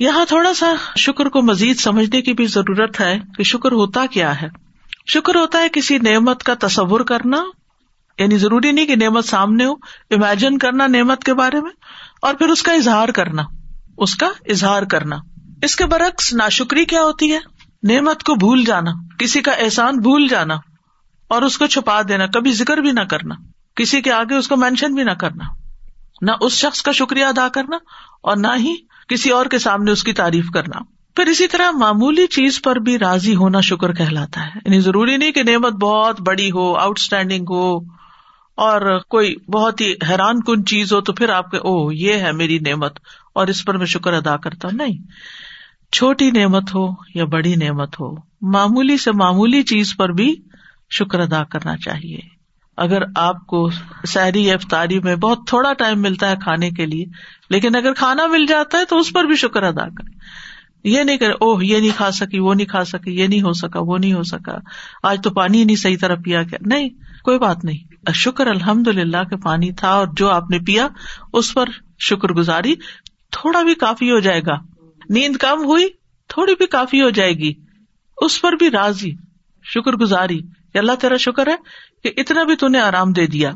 یہاں تھوڑا سا شکر کو مزید سمجھنے کی بھی ضرورت ہے کہ شکر ہوتا کیا ہے۔ شکر ہوتا ہے کسی نعمت کا تصور کرنا یعنی ضروری نہیں کہ نعمت سامنے ہو امیجن کرنا نعمت کے بارے میں، اور پھر اس کا اظہار کرنا، اس کا اظہار کرنا۔ اس کے برعکس ناشکری کیا ہوتی ہے؟ نعمت کو بھول جانا، کسی کا احسان بھول جانا، اور اس کو چھپا دینا، کبھی ذکر بھی نہ کرنا، کسی کے آگے اس کو مینشن بھی نہ کرنا۔ نہ اس شخص کا شکریہ ادا کرنا، اور نہ ہی کسی اور کے سامنے اس کی تعریف کرنا۔ پھر اسی طرح معمولی چیز پر بھی راضی ہونا شکر کہلاتا ہے۔ یعنی ضروری نہیں کہ نعمت بہت بڑی ہو آؤٹ اسٹینڈنگ ہو اور کوئی بہت ہی حیران کن چیز ہو تو پھر آپ کے او یہ ہے میری نعمت اور اس پر میں شکر ادا کرتا ہوں۔ نہیں۔ چھوٹی نعمت ہو یا بڑی نعمت ہو، معمولی سے معمولی چیز پر بھی شکر ادا کرنا چاہیے۔ اگر آپ کو سحری یا افطاری میں بہت تھوڑا ٹائم ملتا ہے کھانے کے لیے، لیکن اگر کھانا مل جاتا ہے تو اس پر بھی شکر ادا کرے یہ نہیں کرے اوہ، یہ نہیں کھا سکی، وہ نہیں کھا سکی، یہ نہیں ہو سکا، وہ نہیں ہو سکا، آج تو پانی نہیں صحیح طرح پیا کیا۔ نہیں، کوئی بات نہیں۔ شکر الحمد للہ کے پانی تھا اور جو آپ نے پیا، اس پر شکر گزاری۔ تھوڑا بھی کافی ہو جائے گا۔ نیند کم ہوئی، تھوڑی بھی کافی ہو جائے گی۔ اس پر بھی راضی، شکر گزاری۔ اللہ تیرا شکر ہے کہ اتنا بھی تون آرام دے دیا۔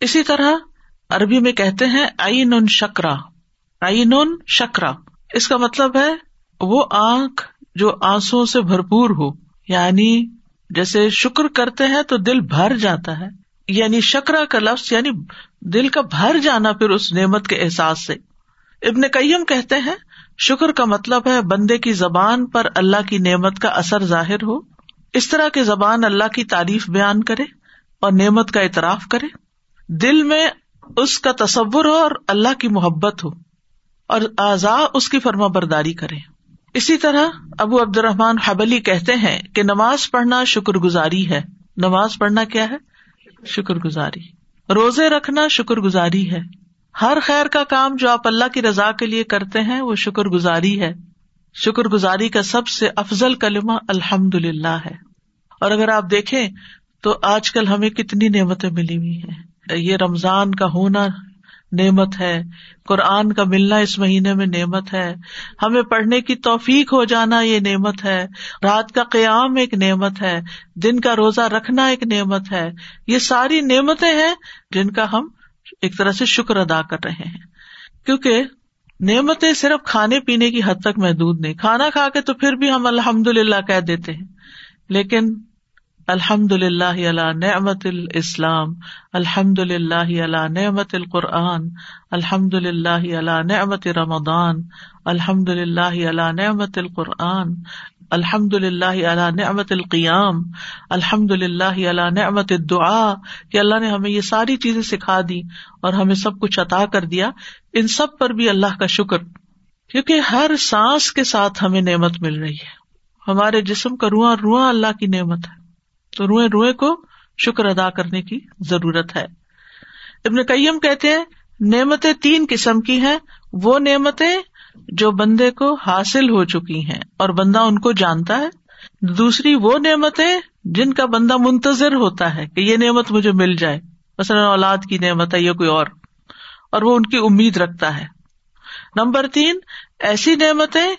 اسی طرح عربی میں کہتے ہیں آئی نون شکرا آئی نون شکرا۔ اس کا مطلب ہے وہ آنکھ جو آنسو سے بھرپور ہو یعنی جیسے شکر کرتے ہیں تو دل بھر جاتا ہے۔ یعنی شکرا کا لفظ یعنی دل کا بھر جانا پھر اس نعمت کے احساس سے۔ ابن کئیم کہتے ہیں شکر کا مطلب ہے بندے کی زبان پر اللہ کی نعمت کا اثر ظاہر ہو۔ اس طرح کی زبان اللہ کی تعریف بیان کرے اور نعمت کا اعتراف کرے۔ دل میں اس کا تصور ہو اور اللہ کی محبت ہو اور اعضاء اس کی فرما برداری کرے اسی طرح ابو عبد الرحمان حبلی کہتے ہیں کہ نماز پڑھنا شکر گزاری ہے۔ نماز پڑھنا کیا ہے؟ شکر گزاری روزے رکھنا شکر گزاری ہے۔ ہر خیر کا کام جو آپ اللہ کی رضا کے لیے کرتے ہیں وہ شکر گزاری ہے۔ شکر گزاری کا سب سے افضل کلمہ الحمد للہ ہے۔ اور اگر آپ دیکھیں تو آج کل ہمیں کتنی نعمتیں ملی ہوئی ہیں۔ یہ رمضان کا ہونا نعمت ہے، قرآن کا ملنا اس مہینے میں نعمت ہے۔ ہمیں پڑھنے کی توفیق ہو جانا یہ نعمت ہے۔ رات کا قیام ایک نعمت ہے، دن کا روزہ رکھنا ایک نعمت ہے۔ یہ ساری نعمتیں ہیں جن کا ہم ایک طرح سے شکر ادا کر رہے ہیں۔ کیونکہ نعمتیں صرف کھانے پینے کی حد تک محدود نہیں۔ کھانا کھا کے تو پھر بھی ہم الحمد للہ کہہ دیتے ہیں۔ لیکن الحمد للہ اللہ نعمت الاسلام الحمد للہ اللہ نعمت القرآن الحمد للہ اللہ نعمت رمضان الحمد للہ اللہ نعمت القرآن الحمد للہ اللہ نعمت القیام الحمد للہ اللہ نعمت دعا کہ اللہ نے ہمیں یہ ساری چیزیں سکھا دی اور ہمیں سب کچھ عطا کر دیا۔ ان سب پر بھی اللہ کا شکر، کیونکہ ہر سانس کے ساتھ ہمیں نعمت مل رہی ہے۔ ہمارے جسم کا رواں رواں اللہ کی نعمت ہے۔ تو روئے روئے کو شکر ادا کرنے کی ضرورت ہے۔ ابن کئیم کہتے ہیں، نعمتیں تین قسم کی ہیں۔ وہ نعمتیں جو بندے کو حاصل ہو چکی ہیں اور بندہ ان کو جانتا ہے۔ دوسری وہ نعمتیں جن کا بندہ منتظر ہوتا ہے کہ یہ نعمت مجھے مل جائے۔ مثلاً اولاد کی نعمت ہے یا کوئی اور اور وہ ان کی امید رکھتا ہے۔ نمبر تین، ایسی نعمتیں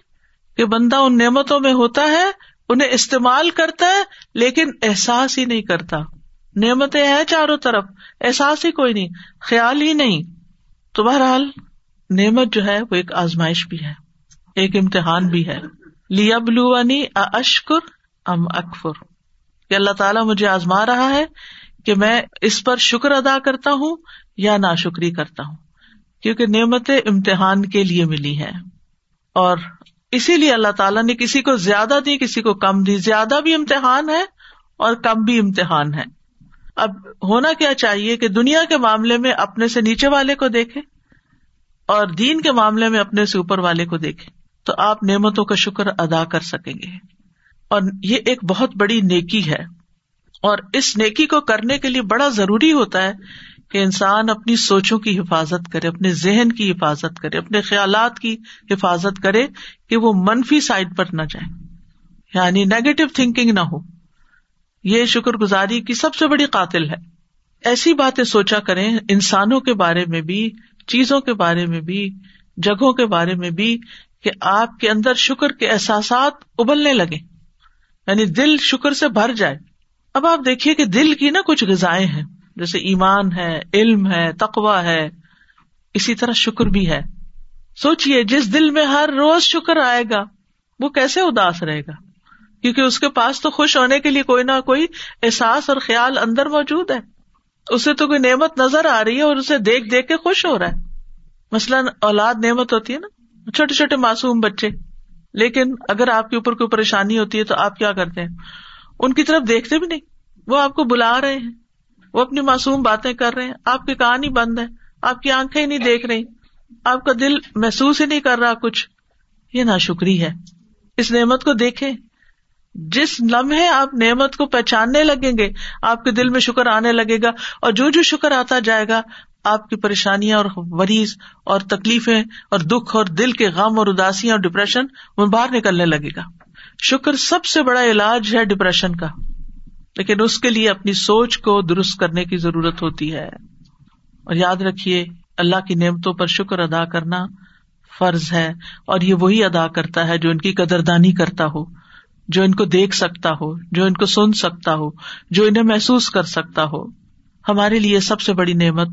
کہ بندہ ان نعمتوں میں ہوتا ہے انہیں استعمال کرتا ہے لیکن احساس ہی نہیں کرتا۔ نعمتیں ہیں چاروں طرف، احساس ہی کوئی نہیں، خیال ہی نہیں۔ تو بہرحال، نعمت جو ہے وہ ایک آزمائش بھی ہے، ایک امتحان بھی ہے۔ لیا بلوانی اشکر ام اکفر۔ کہ اللہ تعالیٰ مجھے آزما رہا ہے کہ میں اس پر شکر ادا کرتا ہوں یا نا شکری کرتا ہوں، کیونکہ نعمتیں امتحان کے لیے ملی ہے اور اسی لیے اللہ تعالیٰ نے کسی کو زیادہ دی، کسی کو کم دی۔ زیادہ بھی امتحان ہے اور کم بھی امتحان ہے۔ اب ہونا کیا چاہیے کہ دنیا کے معاملے میں اپنے سے نیچے والے کو دیکھے اور دین کے معاملے میں اپنے سے اوپر والے کو دیکھے۔ تو آپ نعمتوں کا شکر ادا کر سکیں گے۔ اور یہ ایک بہت بڑی نیکی ہے۔ اور اس نیکی کو کرنے کے لیے بڑا ضروری ہوتا ہے کہ انسان اپنی سوچوں کی حفاظت کرے، اپنے ذہن کی حفاظت کرے، اپنے خیالات کی حفاظت کرے کہ وہ منفی سائڈ پر نہ جائے۔ یعنی نیگیٹو تھنکنگ نہ ہو۔ یہ شکر گزاری کی سب سے بڑی قاتل ہے۔ ایسی باتیں سوچا کریں، انسانوں کے بارے میں بھی، چیزوں کے بارے میں بھی، جگہوں کے بارے میں بھی کہ آپ کے اندر شکر کے احساسات ابلنے لگے یعنی دل شکر سے بھر جائے۔ اب آپ دیکھیے کہ دل کی نا کچھ غذائیں ہیں۔ جیسے ایمان ہے، علم ہے تقوا ہے، اسی طرح شکر بھی ہے۔ سوچیے جس دل میں ہر روز شکر آئے گا، وہ کیسے اداس رہے گا؟ کیونکہ اس کے پاس تو خوش ہونے کے لیے کوئی نہ کوئی احساس اور خیال اندر موجود ہے۔ اسے تو کوئی نعمت نظر آ رہی ہے اور اسے دیکھ دیکھ کے خوش ہو رہا ہے۔ مثلاً اولاد نعمت ہوتی ہے نا، چھوٹے چھوٹے معصوم بچے۔ لیکن اگر آپ کے اوپر کوئی پریشانی ہوتی ہے تو آپ کیا کرتے ہیں؟ ان کی طرف دیکھتے بھی نہیں۔ وہ آپ کو بلا رہے ہیں۔ وہ اپنی معصوم باتیں کر رہے ہیں۔ آپ کی کہانی بند ہے آپ کی آنکھیں ہی نہیں دیکھ رہی۔ آپ کا دل محسوس ہی نہیں کر رہا کچھ۔ یہ نا شکری ہے۔ اس نعمت کو دیکھے جس لمحے آپ نعمت کو پہچاننے لگیں گے، آپ کے دل میں شکر آنے لگے گا اور جو جو شکر آتا جائے گا، آپ کی پریشانیاں اور مریض اور تکلیفیں اور دکھ اور دل کے غم اور اداسیاں اور ڈپریشن وہ باہر نکلنے لگے گا۔ شکر سب سے بڑا علاج ہے ڈپریشن کا۔ لیکن اس کے لیے اپنی سوچ کو درست کرنے کی ضرورت ہوتی ہے۔ اور یاد رکھیے، اللہ کی نعمتوں پر شکر ادا کرنا فرض ہے، اور یہ وہی ادا کرتا ہے جو ان کی قدردانی کرتا ہو، جو ان کو دیکھ سکتا ہو، جو ان کو سن سکتا ہو، جو انہیں محسوس کر سکتا ہو۔ ہمارے لیے سب سے بڑی نعمت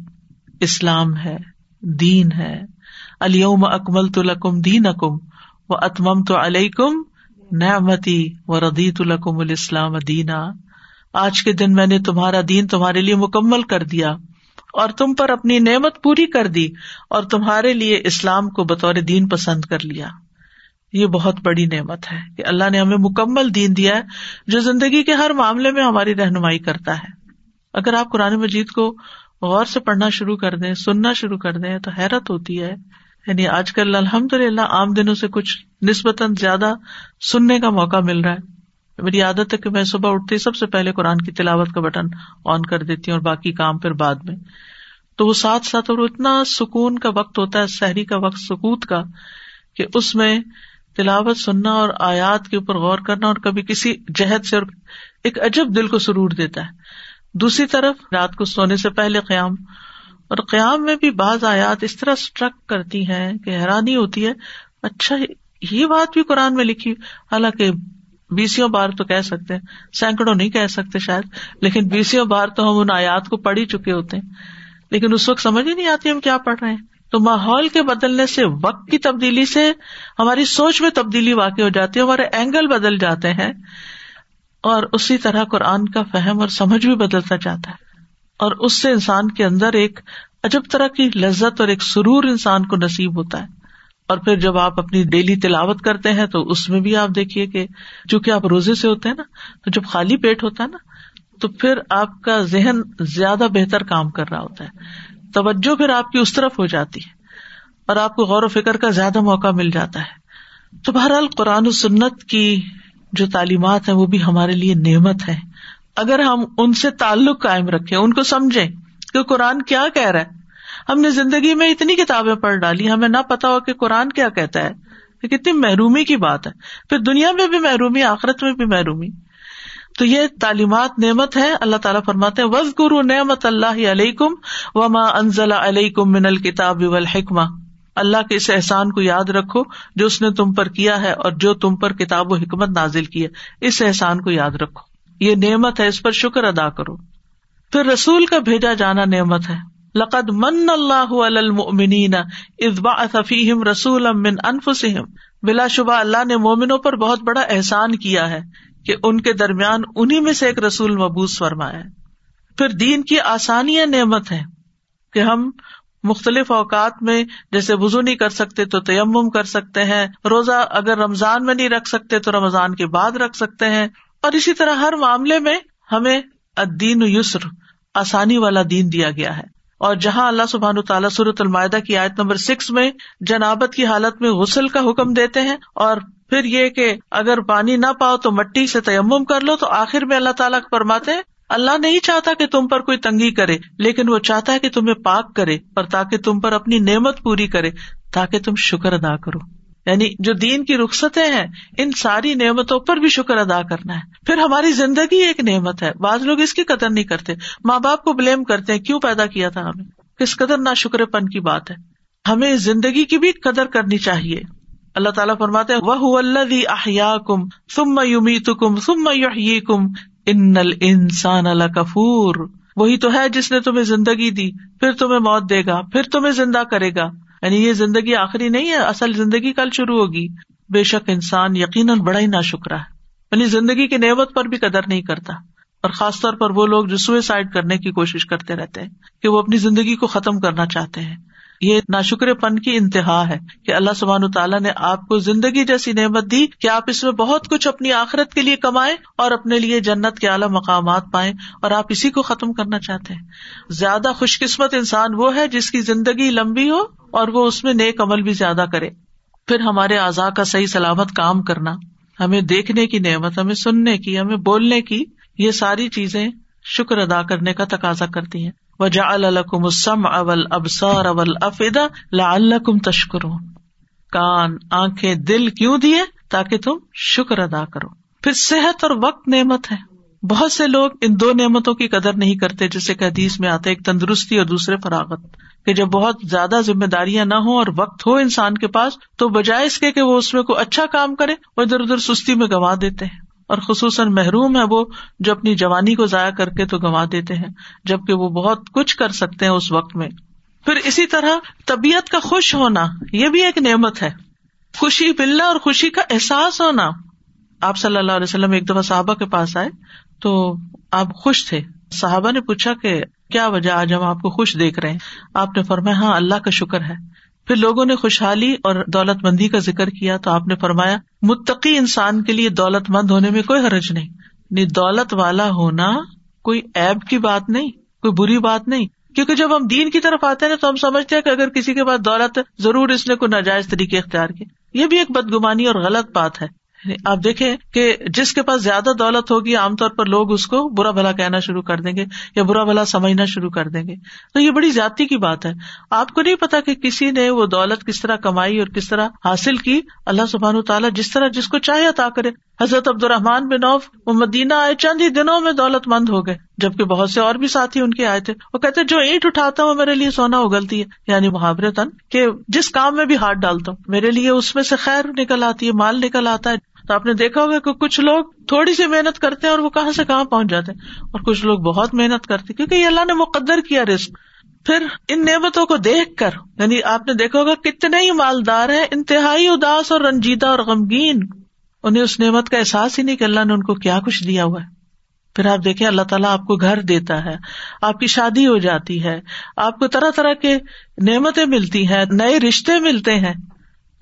اسلام ہے، دین ہے۔ علیوم اکمل تو لکم دین اکم و اتمم تو علیہ کم نعمتی و ردیت القم الاسلام دینا۔ آج کے دن میں نے تمہارا دین تمہارے لیے مکمل کر دیا اور تم پر اپنی نعمت پوری کر دی اور تمہارے لیے اسلام کو بطور دین پسند کر لیا۔ یہ بہت بڑی نعمت ہے کہ اللہ نے ہمیں مکمل دین دیا ہے جو زندگی کے ہر معاملے میں ہماری رہنمائی کرتا ہے۔ اگر آپ قرآن مجید کو غور سے پڑھنا شروع کر دیں، سننا شروع کر دیں تو حیرت ہوتی ہے۔ یعنی آج کل الحمد للہ عام دنوں سے کچھ نسبتاً زیادہ سننے کا موقع مل رہا ہے۔ میری عادت ہے کہ میں صبح اٹھتے سب سے پہلے قرآن کی تلاوت کا بٹن آن کر دیتی ہوں اور باقی کام پھر بعد میں۔ تو وہ ساتھ ساتھ اور اتنا سکون کا وقت ہوتا ہے شہری کا وقت، سکوت کا، کہ اس میں تلاوت سننا اور آیات کے اوپر غور کرنا اور کبھی کسی جہد سے اور ایک عجب دل کو سرور دیتا ہے۔ دوسری طرف رات کو سونے سے پہلے قیام، اور قیام میں بھی بعض آیات اس طرح اسٹرک کرتی ہیں کہ حیرانی ہوتی ہے اچھا یہ بات بھی قرآن میں لکھی، حالانکہ بیسوں بار تو کہہ سکتے ہیں، سینکڑوں نہیں کہہ سکتے شاید، لیکن بیسوں بار تو ہم ان آیات کو پڑھ ہی چکے ہوتے ہیں۔ لیکن اس وقت سمجھ ہی نہیں آتی ہم کیا پڑھ رہے ہیں۔ تو ماحول کے بدلنے سے وقت کی تبدیلی سے ہماری سوچ میں تبدیلی واقع ہو جاتی ہے، ہمارے اینگل بدل جاتے ہیں۔ اور اسی طرح قرآن کا فہم اور سمجھ بھی بدلتا جاتا ہے۔ اور اس سے انسان کے اندر ایک عجب طرح کی لذت اور ایک سرور انسان کو نصیب ہوتا ہے۔ اور پھر جب آپ اپنی ڈیلی تلاوت کرتے ہیں تو اس میں بھی آپ دیکھیے کہ چونکہ آپ روزے سے ہوتے ہیں نا، تو جب خالی پیٹ ہوتا ہے نا، تو پھر آپ کا ذہن زیادہ بہتر کام کر رہا ہوتا ہے۔ توجہ پھر آپ کی اس طرف ہو جاتی ہے اور آپ کو غور و فکر کا زیادہ موقع مل جاتا ہے۔ تو بہرحال قرآن و سنت کی جو تعلیمات ہیں وہ بھی ہمارے لیے نعمت ہے اگر ہم ان سے تعلق قائم رکھے ان کو سمجھیں کہ قرآن کیا کہہ رہا ہے ہم نے زندگی میں اتنی کتابیں پڑھ ڈالی، ہمیں نہ پتا ہو کہ قرآن کیا کہتا ہے۔ کتنی محرومی کی بات ہے۔ پھر دنیا میں بھی محرومی، آخرت میں بھی محرومی۔ تو یہ تعلیمات نعمت ہے اللہ تعالیٰ فرماتے وز گرو نعمت اللہ علیہ کم و ماں انزلہ علیہ کم من الکتاب الحکمہ اللہ کے اس احسان کو یاد رکھو جو اس نے تم پر کیا ہے اور جو تم پر کتاب و حکمت نازل کی ہے۔ اس احسان کو یاد رکھو۔ یہ نعمت ہے، اس پر شکر ادا کرو۔ پھر رسول کا بھیجا جانا نعمت ہے۔ لقد من اللہ المؤمنین اذ بعث فیہم رسولا من بلا شبہ اللہ نے مومنوں پر بہت بڑا احسان کیا ہے کہ ان کے درمیان انہیں میں سے ایک رسول مبوس فرمایا پھر دین کی آسانیاں نعمت ہے کہ ہم مختلف اوقات میں جیسے وزو نہیں کر سکتے تو تیمم کر سکتے ہیں، روزہ اگر رمضان میں نہیں رکھ سکتے تو رمضان کے بعد رکھ سکتے ہیں۔ اور اسی طرح ہر معاملے میں ہمیں دین یسر، آسانی والا دین دیا گیا ہے۔ اور جہاں اللہ سبحان تعالیٰ صورت المائدہ کی آیت نمبر سکس میں جنابت کی حالت میں غسل کا حکم دیتے ہیں اور پھر یہ کہ اگر پانی نہ پاؤ تو مٹی سے تیمم کر لو تو آخر میں اللہ تعالیٰ فرماتے ہیں، اللہ نہیں چاہتا کہ تم پر کوئی تنگی کرے، لیکن وہ چاہتا ہے کہ تمہیں پاک کرے اور تاکہ تم پر اپنی نعمت پوری کرے، تاکہ تم شکر ادا کرو۔ یعنی جو دین کی رخصتیں ہیں، ان ساری نعمتوں پر بھی شکر ادا کرنا ہے۔ پھر ہماری زندگی ایک نعمت ہے۔ بعض لوگ اس کی قدر نہیں کرتے۔ ماں باپ کو بلیم کرتے ہیں، کیوں پیدا کیا تھا ہمیں کس قدر نہ شکر پن کی بات ہے۔ ہمیں زندگی کی بھی قدر کرنی چاہیے۔ اللہ تعالیٰ فرماتے وہ اللہ کم سم یومی کم سم کم ان انسان اللہ کفور وہی تو ہے جس نے تمہیں زندگی دی، پھر تمہیں موت دے گا، پھر تمہیں زندہ کرے گا۔ یعنی یہ زندگی آخری نہیں ہے، اصل زندگی کل شروع ہوگی۔ بے شک انسان یقیناً بڑا ہی نا شکرا ہے۔ یعنی زندگی کی نعمت پر بھی قدر نہیں کرتا۔ اور خاص طور پر وہ لوگ جو سوئسائڈ کرنے کی کوشش کرتے رہتے ہیں، کہ وہ اپنی زندگی کو ختم کرنا چاہتے ہیں۔ یہ ناشکر پن کی انتہا ہے کہ اللہ سبحان تعالیٰ نے آپ کو زندگی جیسی نعمت دی کہ آپ اس میں بہت کچھ اپنی آخرت کے لیے کمائیں اور اپنے لیے جنت کے اعلیٰ مقامات پائیں اور آپ اسی کو ختم کرنا چاہتے ہیں۔ زیادہ خوش قسمت انسان وہ ہے جس کی زندگی لمبی ہو اور وہ اس میں نیک عمل بھی زیادہ کرے۔ پھر ہمارے اعضاء کا صحیح سلامت کام کرنا، ہمیں دیکھنے کی نعمت، ہمیں سننے کی، ہمیں بولنے کی، یہ ساری چیزیں شکر ادا کرنے کا تقاضا کرتی ہیں۔ وجا الکم اسم اول ابسار اول افیدا لعلکم تشکرون کان، آنکھیں، دل کیوں دیے؟ تاکہ تم شکر ادا کرو۔ پھر صحت اور وقت نعمت ہے۔ بہت سے لوگ ان دو نعمتوں کی قدر نہیں کرتے جیسے کہ حدیث میں آتے ایک تندرستی اور دوسرے فراغت۔ کہ جب بہت زیادہ ذمہ داریاں نہ ہوں اور وقت ہو انسان کے پاس، تو بجائے اس کے کہ وہ اس میں کوئی اچھا کام کرے، وہ ادھر ادھر سستی میں گنوا دیتے ہیں۔ اور خصوصاً محروم ہے وہ جو اپنی جوانی کو ضائع کر کے تو گنوا دیتے ہیں، جبکہ وہ بہت کچھ کر سکتے ہیں اس وقت میں۔ پھر اسی طرح طبیعت کا خوش ہونا، یہ بھی ایک نعمت ہے۔ خوشی ملنا اور خوشی کا احساس ہونا۔ آپ صلی اللہ علیہ وسلم ایک دفعہ صحابہ کے پاس آئے تو آپ خوش تھے۔ صحابہ نے پوچھا کہ کیا وجہ آج ہم آپ کو خوش دیکھ رہے ہیں؟ آپ نے فرمایا ہاں اللہ کا شکر ہے۔ پھر لوگوں نے خوشحالی اور دولت مندی کا ذکر کیا تو آپ نے فرمایا متقی انسان کے لیے دولت مند ہونے میں کوئی حرج نہیں۔ یعنی دولت والا ہونا کوئی ایب کی بات نہیں، کوئی بری بات نہیں۔ کیونکہ جب ہم دین کی طرف آتے ہیں تو ہم سمجھتے ہیں کہ اگر کسی کے پاس دولت ضرور اس نے کوئی ناجائز طریقے اختیار کیے۔ یہ بھی ایک بدگمانی اور غلط بات ہے۔ یعنی آپ دیکھیں کہ جس کے پاس زیادہ دولت ہوگی، عام طور پر لوگ اس کو برا بھلا کہنا شروع کر دیں گے یا برا بھلا سمجھنا شروع کر دیں گے۔ تو یہ بڑی زیادتی کی بات ہے۔ آپ کو نہیں پتا کہ کسی نے وہ دولت کس طرح کمائی اور کس طرح حاصل کی۔ اللہ سبحان تعالیٰ جس طرح جس کو چاہے عطا کرے۔ حضرت عبد الرحمان بن اوف وہ مدینہ آئے، چند ہی دنوں میں دولت مند ہو گئے، جبکہ بہت سے اور بھی ساتھی ان کے آئے تھے وہ کہتے جو اینٹ اٹھاتا ہوں میرے لیے سونا اگلتی ہے۔ یعنی محاورے تن کہ جس کام میں بھی ہاتھ ڈالتا ہوں، میرے لیے اس میں سے خیر نکل آتی ہے، مال نکل آتا ہے۔ تو آپ نے دیکھا ہوگا کہ کچھ لوگ تھوڑی سی محنت کرتے ہیں اور وہ کہاں سے کہاں پہنچ جاتے ہیں اور کچھ لوگ بہت محنت کرتے کیونکہ یہ اللہ نے مقدر کیا رسک پھر ان نعمتوں کو دیکھ کر یعنی آپ نے دیکھا ہوگا کتنے ہی مالدار ہیں، انتہائی اداس اور رنجیدہ اور غمگین۔ انہیں اس نعمت کا احساس ہی نہیں کہ اللہ نے ان کو کیا کچھ دیا ہوا ہے۔ پھر آپ دیکھیں، اللہ تعالیٰ آپ کو گھر دیتا ہے، آپ کی شادی ہو جاتی ہے، آپ کو طرح طرح کے نعمتیں ملتی ہیں، نئے رشتے ملتے ہیں۔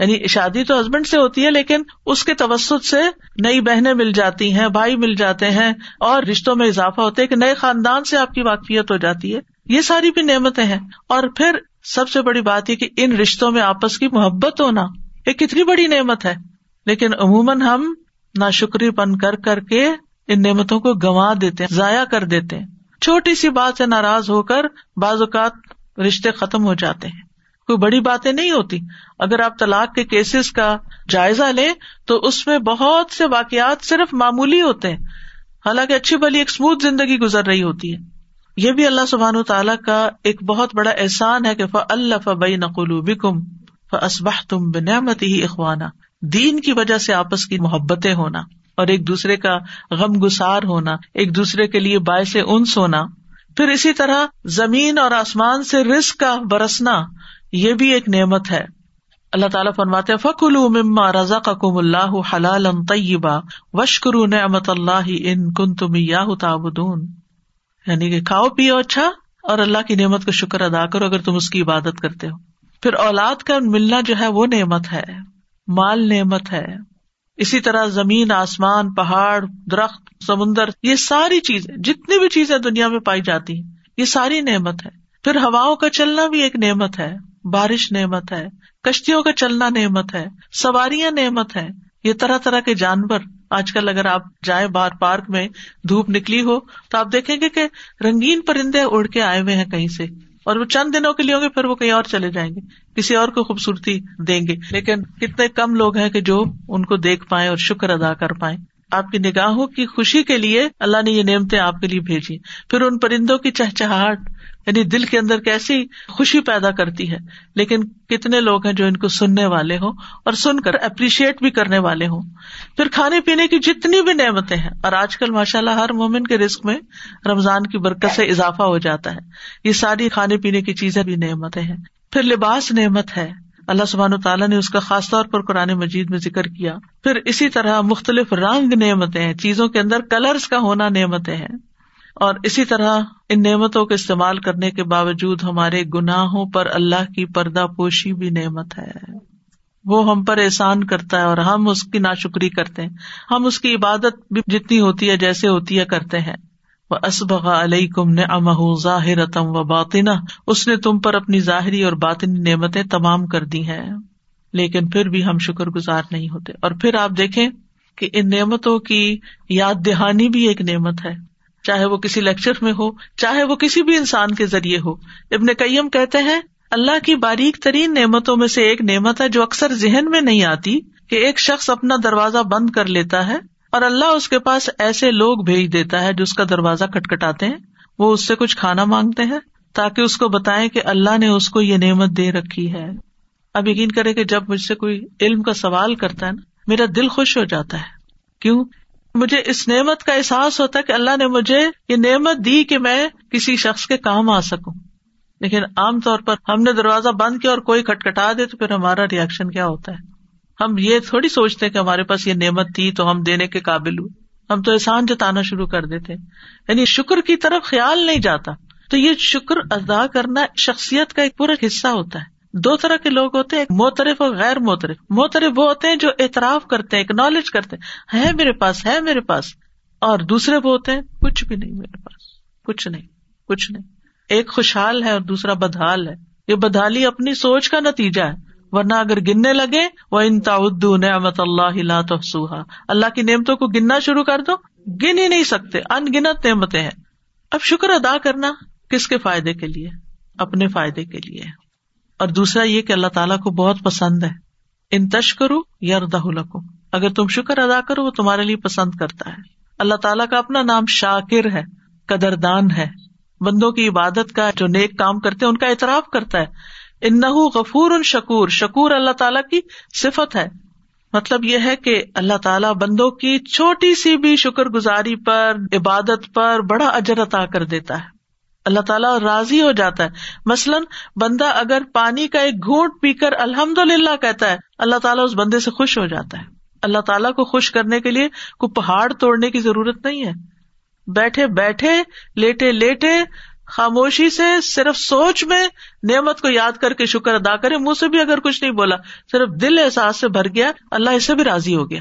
یعنی شادی تو ہسبینڈ سے ہوتی ہے لیکن اس کے توسط سے نئی بہنیں مل جاتی ہیں، بھائی مل جاتے ہیں اور رشتوں میں اضافہ ہوتا ہے کہ نئے خاندان سے آپ کی واقفیت ہو جاتی ہے۔ یہ ساری بھی نعمتیں ہیں۔ اور پھر سب سے بڑی بات یہ کہ ان رشتوں میں آپس کی محبت ہونا یہ کتنی بڑی نعمت ہے۔ لیکن عموماً ہم نا شکری پن کر کر کے ان نعمتوں کو گنوا دیتے ہیں، ضائع کر دیتے ہیں۔ چھوٹی سی بات سے ناراض ہو کر بعض اوقات رشتے ختم ہو جاتے ہیں۔ کوئی بڑی باتیں نہیں ہوتی۔ اگر آپ طلاق کے کیسز کا جائزہ لیں تو اس میں بہت سے واقعات صرف معمولی ہوتے ہیں۔ حالانکہ اچھی بلی ایک اسموتھ زندگی گزر رہی ہوتی ہے۔ یہ بھی اللہ سبحان و تعالیٰ کا ایک بہت بڑا احسان ہے کہ اللہ فبئی نقلو بکم فسبہ تم بنعمت ہی اخوانا دین کی وجہ سے آپس کی محبتیں ہونا اور ایک دوسرے کا غم گسار ہونا، ایک دوسرے کے لیے باعث انس ہونا۔ پھر اسی طرح زمین اور آسمان سے رسک کا برسنا یہ بھی ایک نعمت ہے۔ اللہ تعالیٰ فرماتے فکل مما رضا کم اللہ حلال طیبہ وشکرو نعمت اللہ ان کن تم یا یعنی کہ کھاؤ، پیو اچھا اور اللہ کی نعمت کا شکر ادا کرو اگر تم اس کی عبادت کرتے ہو۔ پھر اولاد کا ملنا جو ہے وہ نعمت ہے، مال نعمت ہے۔ اسی طرح زمین، آسمان، پہاڑ، درخت، سمندر، یہ ساری چیزیں، جتنی بھی چیزیں دنیا میں پائی جاتی ہیں، یہ ساری نعمت ہے۔ پھر ہواؤں کا چلنا بھی ایک نعمت ہے۔ بارش نعمت ہے، کشتیوں کا چلنا نعمت ہے، سواریاں نعمت ہے یہ طرح طرح کے جانور۔ آج کل اگر آپ جائیں بار پارک میں، دھوپ نکلی ہو، تو آپ دیکھیں گے کہ رنگین پرندے اڑ کے آئے ہوئے ہیں کہیں سے۔ اور وہ چند دنوں کے لیے ہوں گے، پھر وہ کہیں اور چلے جائیں گے۔ کسی اور کو خوبصورتی دیں گے۔ لیکن کتنے کم لوگ ہیں کہ جو ان کو دیکھ پائے اور شکر ادا کر پائے آپ کی نگاہوں کی خوشی کے لیے اللہ نے یہ نعمتیں آپ کے لیے بھیجی۔ پھر ان پرندوں کی چہچہاٹ یعنی دل کے اندر کیسی خوشی پیدا کرتی ہے۔ لیکن کتنے لوگ ہیں جو ان کو سننے والے ہوں اور سن کر اپریشیٹ بھی کرنے والے ہوں۔ پھر کھانے پینے کی جتنی بھی نعمتیں ہیں، اور آج کل ماشاء اللہ ہر مومن کے رسک میں رمضان کی برکت سے اضافہ ہو جاتا ہے۔ یہ ساری کھانے پینے کی چیزیں بھی نعمتیں ہیں۔ پھر لباس نعمت ہے۔ اللہ سبحان تعالیٰ نے اس کا خاص طور پر قرآن مجید میں ذکر کیا۔ پھر اسی طرح مختلف رنگ نعمتیں ہیں، چیزوں کے اندر کلرس کا ہونا نعمتیں ہیں۔ اور اسی طرح ان نعمتوں کا استعمال کرنے کے باوجود ہمارے گناہوں پر اللہ کی پردہ پوشی بھی نعمت ہے۔ وہ ہم پر احسان کرتا ہے اور ہم اس کی ناشکری کرتے ہیں۔ ہم اس کی عبادت بھی جتنی ہوتی ہے، جیسے ہوتی ہے، کرتے ہیں۔ وہ علیہ کم نے امہ ظاہر و باطنا اس نے تم پر اپنی ظاہری اور باطنی نعمتیں تمام کر دی ہیں۔ لیکن پھر بھی ہم شکر گزار نہیں ہوتے۔ اور پھر آپ دیکھیں کہ ان نعمتوں کی یاد دہانی بھی ایک نعمت ہے۔ چاہے وہ کسی لیکچر میں ہو، چاہے وہ کسی بھی انسان کے ذریعے ہو۔ ابن کئیم کہتے ہیں، اللہ کی باریک ترین نعمتوں میں سے ایک نعمت ہے جو اکثر ذہن میں نہیں آتی کہ ایک شخص اپنا دروازہ بند کر لیتا ہے۔ اور اللہ اس کے پاس ایسے لوگ بھیج دیتا ہے جو اس کا دروازہ کٹکھٹاتے ہیں۔ وہ اس سے کچھ کھانا مانگتے ہیں تاکہ اس کو بتائیں کہ اللہ نے اس کو یہ نعمت دے رکھی ہے۔ اب یقین کرے کہ جب مجھ سے کوئی علم کا سوال کرتا ہے نا، میرا دل خوش ہو جاتا ہے۔ کیوں؟ مجھے اس نعمت کا احساس ہوتا ہے کہ اللہ نے مجھے یہ نعمت دی کہ میں کسی شخص کے کام آ سکوں۔ لیکن عام طور پر ہم نے دروازہ بند کیا اور کوئی کٹکھٹا دے تو پھر ہمارا ریئیکشن کیا ہوتا ہے؟ ہم یہ تھوڑی سوچتے کہ ہمارے پاس یہ نعمت تھی تو ہم دینے کے قابل ہوں ہم تو احسان جتانا شروع کر دیتے یعنی شکر کی طرف خیال نہیں جاتا۔ تو یہ شکر ادا کرنا شخصیت کا ایک پورا حصہ ہوتا ہے۔ دو طرح کے لوگ ہوتے ہیں موترف اور غیر موترف۔ موترف وہ ہوتے ہیں جو اعتراف کرتے ہیں اکنالج کرتے ہیں۔ ہے میرے پاس، ہے میرے پاس۔ اور دوسرے وہ ہوتے ہیں، کچھ بھی نہیں میرے پاس۔ کچھ نہیں کچھ نہیں۔ ایک خوشحال ہے اور دوسرا بدحال ہے۔ یہ بدحالی اپنی سوچ کا نتیجہ ہے۔ ورنہ اگر گننے لگے وہ ان تعدو نعمت اللہ تحسوہا اللہ کی نعمتوں کو گننا شروع کر دو، گن ہی نہیں سکتے۔ ان گنت نعمتیں ہیں۔ اب شکر ادا کرنا کس کے فائدے کے لیے؟ اپنے فائدے کے لیے۔ اور دوسرا یہ کہ اللہ تعالیٰ کو بہت پسند ہے۔ ان تش کرو یا لکو اگر تم شکر ادا کرو، وہ تمہارے لیے پسند کرتا ہے۔ اللہ تعالیٰ کا اپنا نام شاکر ہے قدر دان ہے۔ بندوں کی عبادت کا جو نیک کام کرتے ان کا اعتراف کرتا ہے۔ ان غفور ان شکور شکور اللہ تعالیٰ کی صفت ہے۔ مطلب یہ ہے کہ اللہ تعالیٰ بندوں کی چھوٹی سی بھی شکر گزاری پر، عبادت پر اجر اجرتا کر دیتا ہے۔ اللہ تعالیٰ راضی ہو جاتا ہے۔ مثلاً بندہ اگر پانی کا ایک گھونٹ پی کر الحمد للہ کہتا ہے، اللہ تعالیٰ اس بندے سے خوش ہو جاتا ہے۔ اللہ تعالیٰ کو خوش کرنے کے لیے کوئی پہاڑ توڑنے کی ضرورت نہیں ہے۔ بیٹھے بیٹھے، لیٹے لیٹے خاموشی سے صرف سوچ میں نعمت کو یاد کر کے شکر ادا کرے، منہ سے بھی اگر کچھ نہیں بولا، صرف دل احساس سے بھر گیا، اللہ اسے بھی راضی ہو گیا۔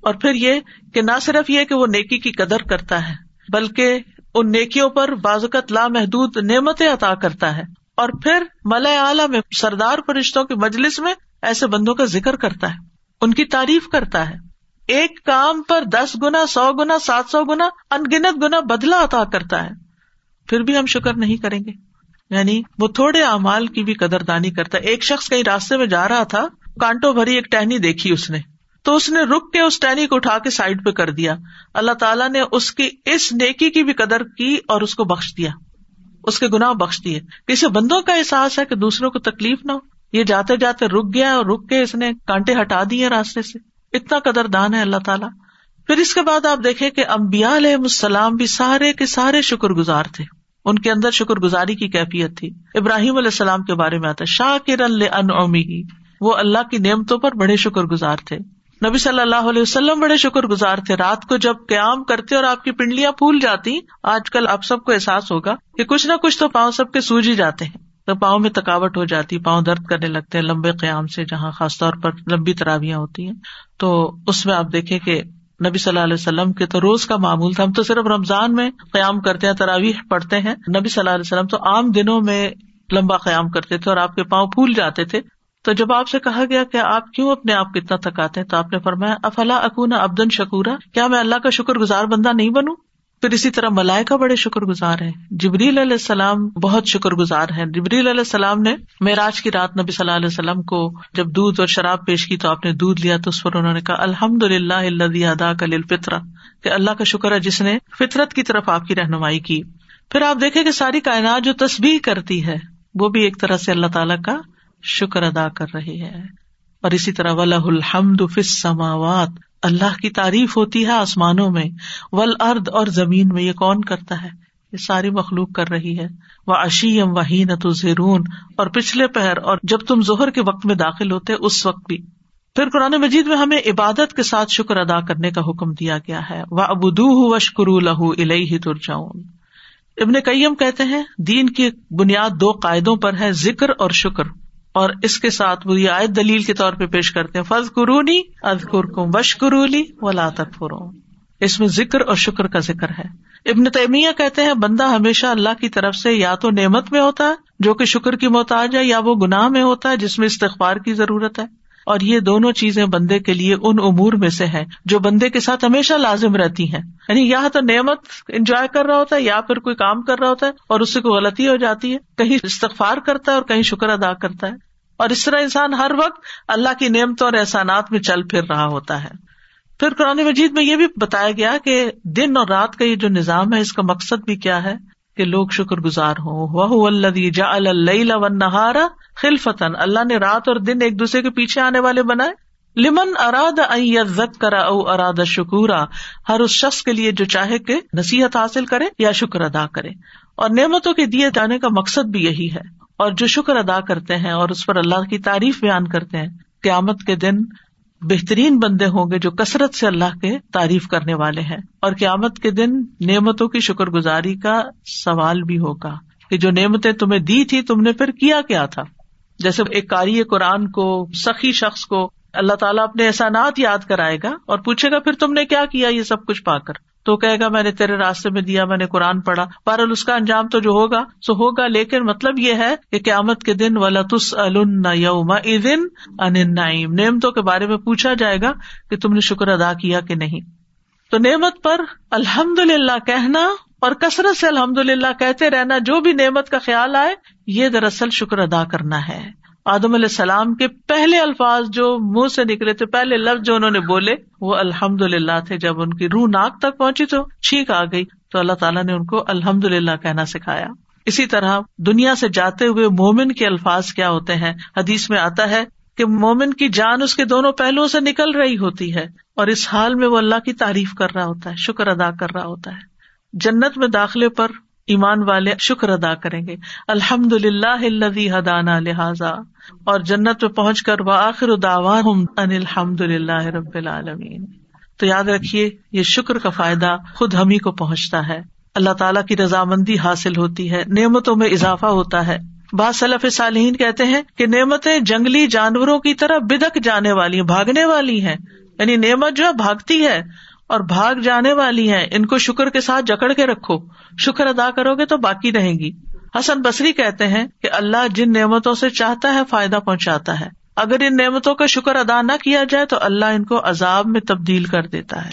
اور پھر یہ کہ نہ صرف یہ کہ وہ نیکی کی قدر کرتا ہے، بلکہ ان نیکیوں پر بازوقت لامحدود نعمتیں عطا کرتا ہے۔ اور پھر ملئے اعلیٰ میں سردار فرشتوں کی مجلس میں ایسے بندوں کا ذکر کرتا ہے، ان کی تعریف کرتا ہے۔ ایک کام پر دس گنا، سو گنا، سات سو گنا، انگنت گنا بدلا عطا کرتا ہے۔ پھر بھی ہم شکر نہیں کریں گے۔ یعنی وہ تھوڑے امال کی بھی قدر دانی کرتا۔ ایک شخص کہیں راستے میں جا رہا تھا، کانٹوں بھری ایک ٹہنی دیکھی اس نے۔ تو اس نے رک کے اس ٹہنی کو اٹھا کے سائڈ پہ کر دیا۔ اللہ تعالیٰ نے اس کی، اس نیکی کی بھی قدر کی اور اس کو بخش دیا۔ اس کے گناہ بخش دیے۔ کسی بندوں کا احساس ہے کہ دوسروں کو تکلیف نہ ہو۔ یہ جاتے جاتے رک گیا اور رک کے اس نے کانٹے ہٹا دیے راستے سے۔ اتنا قدر دان ہے اللہ تعالیٰ۔ پھر اس کے بعد آپ دیکھیں کہ امبیا علیہ السلام بھی سارے کے سارے شکر گزار تھے۔ ان کے اندر شکر گزاری کی کیفیت تھی۔ ابراہیم علیہ السلام کے بارے میں آتا شاہ کرن وہ اللہ کی نعمتوں پر بڑے شکر گزار تھے۔ نبی صلی اللہ علیہ وسلم بڑے شکر گزار تھے۔ رات کو جب قیام کرتے اور آپ کی پنڈلیاں پھول جاتی، آج کل آپ سب کو احساس ہوگا کہ کچھ نہ کچھ تو پاؤں سب کے سوج ہی جاتے ہیں۔ تو پاؤں میں تھکاوٹ ہو جاتی، پاؤں درد کرنے لگتے ہیں لمبے قیام سے، جہاں خاص طور پر لمبی تراویاں ہوتی ہیں۔ تو اس میں آپ دیکھیں کہ نبی صلی اللہ علیہ وسلم کے تو روز کا معمول تھا۔ ہم تو صرف رمضان میں قیام کرتے ہیں، تراویح پڑھتے ہیں۔ نبی صلی اللہ علیہ وسلم تو عام دنوں میں لمبا قیام کرتے تھے اور آپ کے پاؤں پھول جاتے تھے۔ تو جب آپ سے کہا گیا کہ آپ کیوں اپنے آپ کتنا اتنا تھکاتے ہیں، تو آپ نے فرمایا، افلا اکونا ابدن شکورا؟ کیا میں اللہ کا شکر گزار بندہ نہیں بنوں؟ پھر اسی طرح ملائکا بڑے شکر گزار ہیں۔ جبریل علیہ السلام بہت شکر گزار ہیں۔ جبریل علیہ السلام نے معراج کی رات نبی صلی اللہ علیہ وسلم کو جب دودھ اور شراب پیش کی تو آپ نے دودھ لیا تو اس پر انہوں نے کہا الحمد للہ اللہ ادا کل فطرہ کہ اللہ کا شکر ہے جس نے فطرت کی طرف آپ کی رہنمائی کی۔ پھر آپ دیکھیں کہ ساری کائنات جو تصویر کرتی ہے، وہ بھی ایک طرح سے اللہ تعالیٰ کا شکر ادا کر رہی ہے۔ اور اسی طرح ولہ الحمد فس سماوات اللہ کی تعریف ہوتی ہے آسمانوں میں ول ارد اور زمین میں، یہ کون کرتا ہے؟ یہ ساری مخلوق کر رہی ہے۔ وہ اشیم وہی نہ تو زیرون اور پچھلے پہر، اور جب تم زہر کے وقت میں داخل ہوتے، اس وقت بھی۔ پھر قرآن مجید میں ہمیں عبادت کے ساتھ شکر ادا کرنے کا حکم دیا گیا ہے۔ وہ ابدو وشکرو لہو الہ ترجاؤن ابن کئیم کہتے ہیں، دین کی بنیاد دو قاعدوں پر ہے، ذکر اور شکر۔ اور اس کے ساتھ وہ آئے دلیل کے طور پہ پیش کرتے ہیں فض قرونی از قرکم وش قرولی ولا اس میں ذکر اور شکر کا ذکر ہے۔ ابن تیمیہ کہتے ہیں، بندہ ہمیشہ اللہ کی طرف سے یا تو نعمت میں ہوتا ہے، جو کہ شکر کی محتاج ہے، یا وہ گناہ میں ہوتا ہے، جس میں استغفار کی ضرورت ہے۔ اور یہ دونوں چیزیں بندے کے لیے ان امور میں سے ہے جو بندے کے ساتھ ہمیشہ لازم رہتی ہیں۔ یعنی یا تو نعمت انجوائے کر رہا ہوتا ہے یا پھر کوئی کام کر رہا ہوتا ہے اور اس سے کوئی غلطی ہو جاتی ہے۔ کہیں استغفار کرتا ہے اور کہیں شکر ادا کرتا ہے۔ اور اس طرح انسان ہر وقت اللہ کی نعمتوں اور احسانات میں چل پھر رہا ہوتا ہے۔ پھر قرآن مجید میں یہ بھی بتایا گیا کہ دن اور رات کا یہ جو نظام ہے، اس کا مقصد بھی کیا ہے؟ کہ لوگ شکر گزار ہوں۔ وہ جا نہارا خلفتن اللہ نے رات اور دن ایک دوسرے کے پیچھے آنے والے بنائے۔ لمن اراد زک کرا او اراد شکورا۔ ہر اس شخص کے لیے جو چاہے کہ نصیحت حاصل کرے یا شکر ادا کرے۔ اور نعمتوں کے دیے جانے کا مقصد بھی یہی ہے۔ اور جو شکر ادا کرتے ہیں اور اس پر اللہ کی تعریف بیان کرتے ہیں، قیامت کے دن بہترین بندے ہوں گے جو کثرت سے اللہ کے تعریف کرنے والے ہیں اور قیامت کے دن نعمتوں کی شکر گزاری کا سوال بھی ہوگا کہ جو نعمتیں تمہیں دی تھی تم نے پھر کیا کیا تھا؟ جیسے ایک قاری قرآن کو، سخی شخص کو اللہ تعالیٰ اپنے احسانات یاد کرائے گا اور پوچھے گا پھر تم نے کیا کیا یہ سب کچھ پا کر؟ تو کہے گا، میں نے تیرے راستے میں دیا، میں نے قرآن پڑھا۔ بہرحال اس کا انجام تو جو ہوگا، سو ہوگا، لیکن مطلب یہ ہے کہ قیامت کے دن ولطس یوم نعیم نعمتوں کے بارے میں پوچھا جائے گا کہ تم نے شکر ادا کیا کہ نہیں۔ تو نعمت پر الحمد للہ کہنا اور کثرت سے الحمد للہ کہتے رہنا، جو بھی نعمت کا خیال آئے، یہ دراصل شکر ادا کرنا ہے۔ آدم علیہ السلام کے پہلے الفاظ جو منہ سے نکلے تھے، پہلے لفظ جو انہوں نے بولے، وہ الحمد للہ تھے۔ جب ان کی روح ناک تک پہنچی تو چھینک آ گئی۔ تو اللہ تعالیٰ نے ان کو الحمد للہ کہنا سکھایا۔ اسی طرح دنیا سے جاتے ہوئے مومن کے الفاظ کیا ہوتے ہیں؟ حدیث میں آتا ہے کہ مومن کی جان اس کے دونوں پہلوؤں سے نکل رہی ہوتی ہے اور اس حال میں وہ اللہ کی تعریف کر رہا ہوتا ہے، شکر ادا کر رہا ہوتا ہے۔ جنت میں داخلے پر ایمان والے شکر ادا کریں گے۔ الحمد للہ ہدانا لہٰذا۔ اور جنت میں پہنچ کر وہ آخر الحمد للہ رب العالمین۔ تو یاد رکھیے، یہ شکر کا فائدہ خود ہم ہی کو پہنچتا ہے۔ اللہ تعالیٰ کی رضامندی حاصل ہوتی ہے، نعمتوں میں اضافہ ہوتا ہے۔ بعض صلاف صالحین کہتے ہیں کہ نعمتیں جنگلی جانوروں کی طرح بدک جانے والی ہیں بھاگنے والی ہیں۔ یعنی نعمت جو ہے، بھاگتی ہے۔ اور بھاگ جانے والی ہیں، ان کو شکر کے ساتھ جکڑ کے رکھو۔ شکر ادا کرو گے تو باقی رہیں گی۔ حسن بصری کہتے ہیں کہ اللہ جن نعمتوں سے چاہتا ہے فائدہ پہنچاتا ہے۔ اگر ان نعمتوں کا شکر ادا نہ کیا جائے تو اللہ ان کو عذاب میں تبدیل کر دیتا ہے۔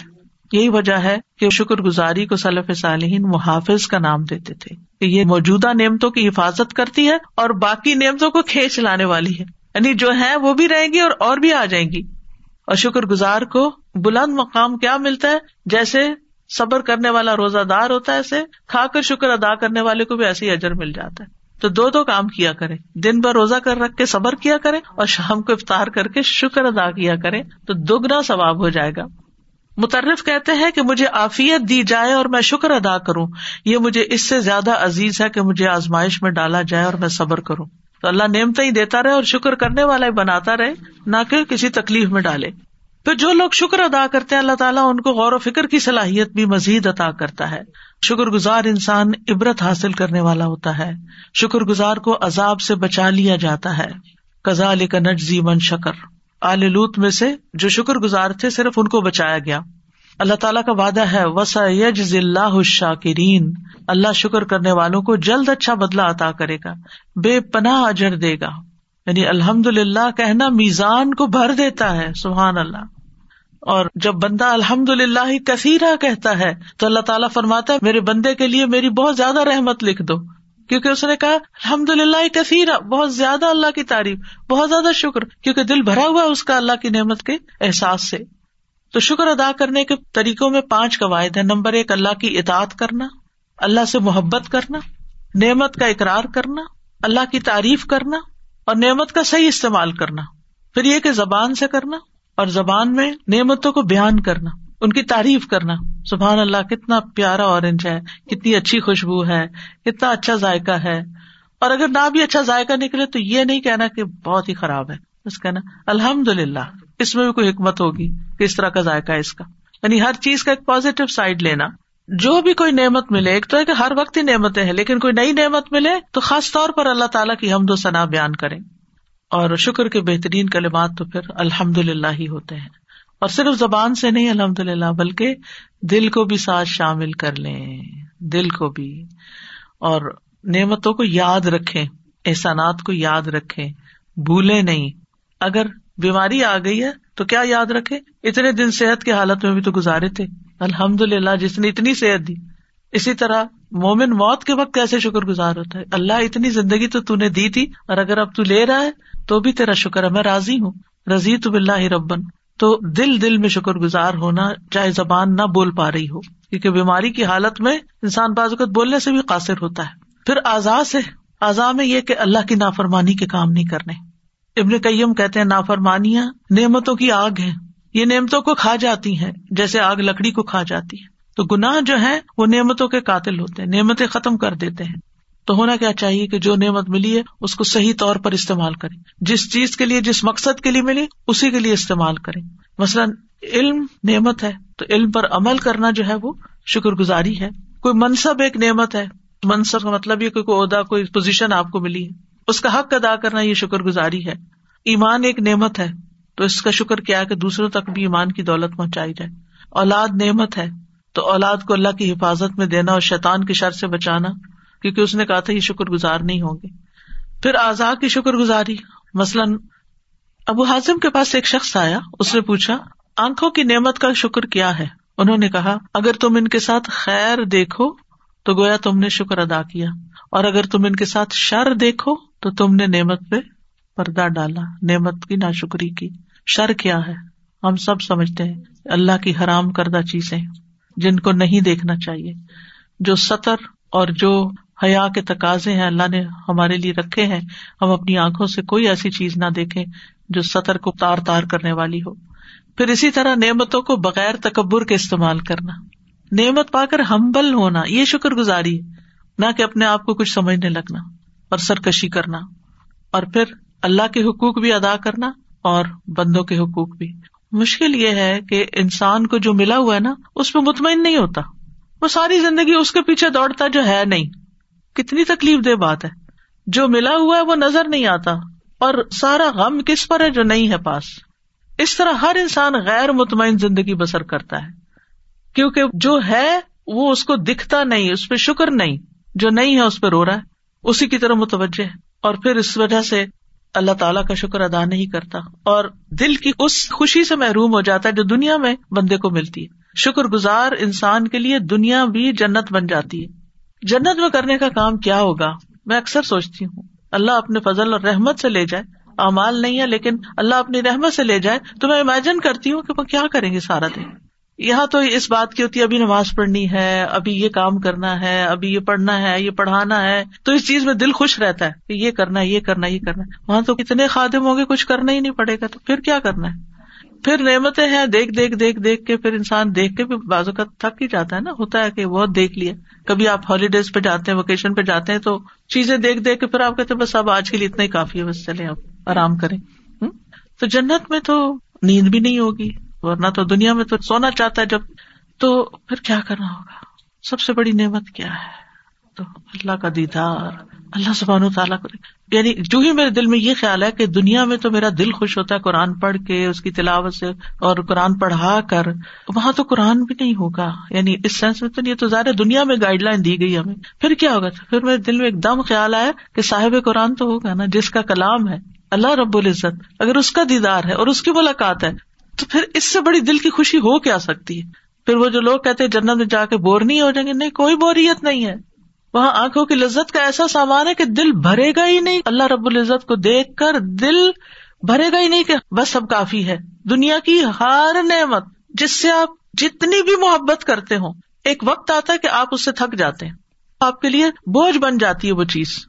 یہی وجہ ہے کہ شکر گزاری کو صلف صالحین محافظ کا نام دیتے تھے کہ یہ موجودہ نعمتوں کی حفاظت کرتی ہے اور باقی نعمتوں کو کھینچ لانے والی ہے۔ یعنی جو ہے وہ بھی رہیں گی اور اور بھی آ جائیں گی۔ اور شکر گزار کو بلند مقام کیا ملتا ہے؟ جیسے صبر کرنے والا روزہ دار ہوتا ہے ایسے کھا کر شکر ادا کرنے والے کو بھی ایسے ہی اجر مل جاتا ہے۔ تو دو دو کام کیا کرے دن بھر روزہ کر رکھ کے صبر کیا کرے اور شام کو افطار کر کے شکر ادا کیا کرے تو دگنا ثواب ہو جائے گا۔ مترف کہتے ہیں کہ مجھے آفیت دی جائے اور میں شکر ادا کروں۔ یہ مجھے اس سے زیادہ عزیز ہے کہ مجھے آزمائش میں ڈالا جائے اور میں صبر کروں۔ تو اللہ نعمت ہی دیتا رہے اور شکر کرنے والا ہی بناتا رہے، نہ کہ کسی تکلیف میں ڈالے۔ پھر جو لوگ شکر ادا کرتے ہیں، اللہ تعالیٰ ان کو غور و فکر کی صلاحیت بھی مزید عطا کرتا ہے۔ شکر گزار انسان عبرت حاصل کرنے والا ہوتا ہے۔ شکر گزار کو عذاب سے بچا لیا جاتا ہے۔ کزا علی کا نجزی من شکر۔ آل لوت میں سے جو شکر گزار تھے، صرف ان کو بچایا گیا۔ اللہ تعالیٰ کا وعدہ ہے وسا یج اللہ شاکرین اللہ شکر کرنے والوں کو جلد اچھا بدلا عطا کرے گا، بے پناہ اجر دے گا۔ یعنی الحمد للہ کہنا میزان کو بھر دیتا ہے سبحان اللہ اور جب بندہ الحمد للہ ہی کثیرہ کہتا ہے، تو اللہ تعالیٰ فرماتا ہے، میرے بندے کے لیے میری بہت زیادہ رحمت لکھ دو۔ کیونکہ اس نے کہا الحمد للہ کثیرہ، بہت زیادہ اللہ کی تعریف، بہت زیادہ شکر۔ کیونکہ دل بھرا ہوا اس کا اللہ کی نعمت کے احساس سے۔ تو شکر ادا کرنے کے طریقوں میں پانچ قواعد ہے نمبر ایک، اللہ کی اطاعت کرنا، اللہ سے محبت کرنا، نعمت کا اقرار کرنا، اللہ کی تعریف کرنا اور نعمت کا صحیح استعمال کرنا۔ پھر یہ کہ زبان سے کرنا اور زبان میں نعمتوں کو بیان کرنا، ان کی تعریف کرنا۔ سبحان اللہ، کتنا پیارا اورنج ہے، کتنی اچھی خوشبو ہے، کتنا اچھا ذائقہ ہے۔ اور اگر نہ بھی اچھا ذائقہ نکلے تو یہ نہیں کہنا کہ بہت ہی خراب ہے۔ بس کہنا الحمد للہ اس میں بھی کوئی حکمت ہوگی۔ کس طرح کا ذائقہ ہے اس کا۔ یعنی ہر چیز کا ایک پازیٹو سائڈ لینا۔ جو بھی کوئی نعمت ملے، ایک تو ہے کہ ہر وقت ہی نعمتیں ہیں، لیکن کوئی نئی نعمت ملے تو خاص طور پر اللہ تعالیٰ کی حمد و ثنا بیان کریں۔ اور شکر کے بہترین کلمات تو پھر الحمد للہ ہی ہوتے ہیں۔ اور صرف زبان سے نہیں الحمد للہ بلکہ دل کو بھی ساتھ شامل کر لیں۔ دل کو بھی۔ اور نعمتوں کو یاد رکھے احسانات کو یاد رکھے بھولے نہیں۔ اگر بیماری آ گئی ہے تو کیا یاد رکھے؟ اتنے دن صحت کی حالت میں بھی تو گزارے تھے۔ الحمد للہ جس نے اتنی صحت دی۔ اسی طرح مومن موت کے وقت کیسے شکر گزار ہوتا ہے؟ اللہ اتنی زندگی تو نے دی تھی اور اگر اب تو لے رہا ہے تو بھی تیرا شکر ہے، میں راضی ہوں۔ رضی تو بلّہ ربن۔ تو دل دل میں شکر گزار ہونا چاہے زبان نہ بول پا رہی ہو، کیونکہ بیماری کی حالت میں انسان بازوقت بولنے سے بھی قاصر ہوتا ہے۔ پھر آزاد سے آزاد میں یہ کہ اللہ کی نافرمانی کے کام نہیں کرنے۔ ابن کئیم کہتے ہیں نافرمانیاں نعمتوں کی آگ ہے یہ نعمتوں کو کھا جاتی ہیں، جیسے آگ لکڑی کو کھا جاتی ہے۔ تو گناہ جو ہے وہ نعمتوں کے قاتل ہوتے ہیں، نعمتیں ختم کر دیتے ہیں۔ تو ہونا کیا چاہیے کہ جو نعمت ملی ہے، اس کو صحیح طور پر استعمال کرے جس چیز کے لیے، جس مقصد کے لیے ملی، اسی کے لیے استعمال کرے مثلاً، علم نعمت ہے، تو علم پر عمل کرنا جو ہے، وہ شکر گزاری ہے۔ کوئی منصب ایک نعمت ہے، منصب کا مطلب یہ کوئی عہدہ، کوئی پوزیشن آپ کو ملی ہے۔ اس کا حق ادا کرنا یہ شکر گزاری ہے۔ ایمان ایک نعمت ہے، تو اس کا شکر کیا کہ دوسروں تک بھی ایمان کی دولت پہنچائی جائے۔ اولاد نعمت ہے، تو اولاد کو اللہ کی حفاظت میں دینا اور شیطان کی شر سے بچانا، کیونکہ اس نے کہا تھا یہ شکر گزار نہیں ہوں گے۔ پھر آزاد کی شکر گزاری، مثلاً ابو ہاضم کے پاس ایک شخص آیا، اس نے پوچھا، آنکھوں کی نعمت کا شکر کیا ہے؟ انہوں نے کہا، اگر تم ان کے ساتھ خیر دیکھو، تو گویا تم نے شکر ادا کیا۔ اور اگر تم ان کے ساتھ شر دیکھو تو تم نے نعمت پہ پردہ ڈالا، نعمت کی نا شکری کی۔ شر کیا ہے؟ ہم سب سمجھتے ہیں، اللہ کی حرام کردہ چیزیں جن کو نہیں دیکھنا چاہیے۔ جو سطر اور جو حیا کے تقاضے ہیں، اللہ نے ہمارے لیے رکھے ہیں۔ ہم اپنی آنکھوں سے کوئی ایسی چیز نہ دیکھیں جو سطر کو تار تار کرنے والی ہو۔ پھر اسی طرح نعمتوں کو بغیر تکبر کے استعمال کرنا۔ نعمت پا کر ہمبل ہونا، یہ شکر گزاری، نہ کہ اپنے آپ کو کچھ سمجھنے لگنا۔ اور سرکشی کرنا، اور پھر اللہ کے حقوق بھی ادا کرنا اور بندوں کے حقوق بھی۔ مشکل یہ ہے کہ انسان کو جو ملا ہوا ہے نا، اس میں مطمئن نہیں ہوتا۔ وہ ساری زندگی اس کے پیچھے دوڑتا جو ہے نہیں۔ کتنی تکلیف دہ بات ہے۔ جو ملا ہوا ہے وہ نظر نہیں آتا، اور سارا غم کس پر ہے جو نہیں ہے پاس۔ اس طرح ہر انسان غیر مطمئن زندگی بسر کرتا ہے۔ کیونکہ جو ہے وہ اس کو دکھتا نہیں، اس پہ شکر نہیں۔ جو نہیں ہے اس پہ رو رہا ہے۔ اسی کی طرح متوجہ ہے اور پھر اس وجہ سے اللہ تعالیٰ کا شکر ادا نہیں کرتا۔ اور دل کی اس خوشی سے محروم ہو جاتا ہے جو دنیا میں بندے کو ملتی ہے۔ شکر گزار انسان کے لیے دنیا بھی جنت بن جاتی ہے۔ جنت میں کرنے کا کام کیا ہوگا؟ میں اکثر سوچتی ہوں۔ اللہ اپنے فضل اور رحمت سے لے جائے۔ امال نہیں ہے لیکن اللہ اپنی رحمت سے لے جائے۔ تو میں امیجن کرتی ہوں کہ وہ کیا کریں گے سارا دن؟ یہاں تو اس بات کی ہوتی ہے، ابھی نماز پڑھنی ہے، ابھی یہ کام کرنا ہے، ابھی یہ پڑھنا ہے، یہ پڑھانا ہے، تو اس چیز میں دل خوش رہتا ہے کہ یہ کرنا ہے، یہ کرنا یہ کرنا ہے۔ وہاں تو کتنے خادم ہوں گے، کچھ کرنا ہی نہیں پڑے گا تو پھر کیا کرنا ہے؟ پھر نعمتیں ہیں، دیکھ دیکھ دیکھ دیکھ کے پھر انسان دیکھ کے بھی بازو کا تھک ہی جاتا ہے نا۔ ہوتا ہے کہ بہت دیکھ لیا۔ کبھی آپ ہالیڈیز پہ جاتے ہیں ویکیشن پہ جاتے ہیں تو چیزیں دیکھ دیکھ کے پھر آپ کہتے بس اب آج کے لیے اتنا ہی کافی ہے، بس چلے اب آرام کریں۔ تو جنت میں تو نیند بھی نہیں ہوگی۔ ورنہ تو دنیا میں تو سونا چاہتا ہے جب تو پھر کیا کرنا ہوگا؟ سب سے بڑی نعمت کیا ہے؟ تو اللہ کا دیدار، اللہ سبحان تعالیٰ کو یعنی جو ہی میرے دل میں یہ خیال ہے کہ دنیا میں تو میرا دل خوش ہوتا ہے قرآن پڑھ کے، اس کی تلاوت سے، اور قرآن پڑھا کر، وہاں تو قرآن بھی نہیں ہوگا۔ یعنی اس سینس میں تو نہیں تو ظاہر دنیا میں گائڈ لائن دی گئی ہمیں۔ پھر کیا ہوگا؟ پھر میرے دل میں ایک دم خیال آیا کہ صاحب قرآن تو ہوگا نا، جس کا کلام ہے، اللہ رب العزت، اگر اس کا دیدار ہے اور اس کی ملاقات ہے تو پھر اس سے بڑی دل کی خوشی ہو کیا سکتی ہے؟ پھر وہ جو لوگ کہتے ہیں جنت میں جا کے بور نہیں ہو جائیں گے، نہیں، کوئی بوریت نہیں ہے۔ وہاں آنکھوں کی لذت کا ایسا سامان ہے کہ دل بھرے گا ہی نہیں۔ اللہ رب العزت کو دیکھ کر دل بھرے گا ہی نہیں کہ بس سب کافی ہے۔ دنیا کی ہر نعمت، جس سے آپ جتنی بھی محبت کرتے ہو ایک وقت آتا ہے کہ آپ اس سے تھک جاتے ہیں۔ آپ کے لیے بوجھ بن جاتی ہے وہ چیز۔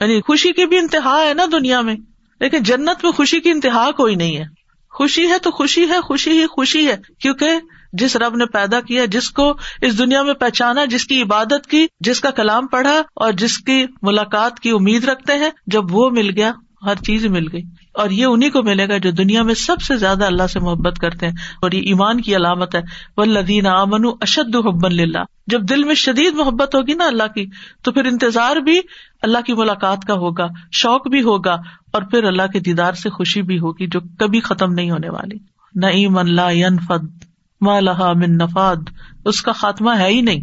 یعنی خوشی کی بھی انتہا ہے نا دنیا میں، لیکن جنت میں خوشی کی انتہا کوئی نہیں ہے۔ خوشی ہے تو خوشی ہے، خوشی ہی خوشی ہے۔ کیونکہ جس رب نے پیدا کیا، جس کو اس دنیا میں پہچانا، جس کی عبادت کی، جس کا کلام پڑھا اور جس کی ملاقات کی امید رکھتے ہیں، جب وہ مل گیا ہر چیز مل گئی اور یہ انہیں کو ملے گا جو دنیا میں سب سے زیادہ اللہ سے محبت کرتے ہیں اور یہ ایمان کی علامت ہے۔ وہ لدین امن اشد حبن اللہ جب دل میں شدید محبت ہوگی نا اللہ کی، تو پھر انتظار بھی اللہ کی ملاقات کا ہوگا، شوق بھی ہوگا اور پھر اللہ کے دیدار سے خوشی بھی ہوگی جو کبھی ختم نہیں ہونے والی۔ نعیم اللہ فد مالحا من نفاد۔ اس کا خاتمہ ہے ہی نہیں۔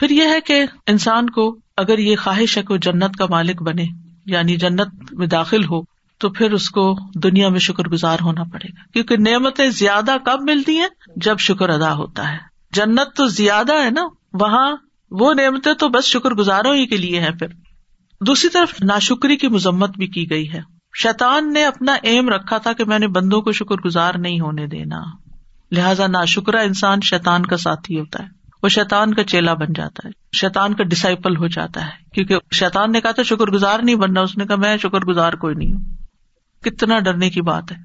پھر یہ ہے کہ انسان کو اگر یہ خواہش ہے کہ وہ جنت کا مالک بنے یعنی جنت میں داخل ہو تو پھر اس کو دنیا میں شکر گزار ہونا پڑے گا۔ کیونکہ نعمتیں زیادہ کب ملتی ہیں؟ جب شکر ادا ہوتا ہے۔ جنت تو زیادہ ہے نا، وہاں وہ نعمتیں تو بس شکر گزاروں ہی کے لیے ہے پھر۔ دوسری طرف ناشکری کی مذمت بھی کی گئی ہے۔ شیطان نے اپنا ایم رکھا تھا کہ میں نے بندوں کو شکر گزار نہیں ہونے دینا۔ لہٰذا نا شکرا انسان شیتان کا ساتھی ہوتا ہے۔ وہ شیتان کا چیلا بن جاتا ہے شیتان کا ڈسائپل ہو جاتا ہے۔ کیونکہ شیتان نے کہا تھا شکر گزار نہیں بننا اس نے کہا، میں شکر گزار کوئی نہیں ہوں۔ کتنا ڈرنے کی بات ہے۔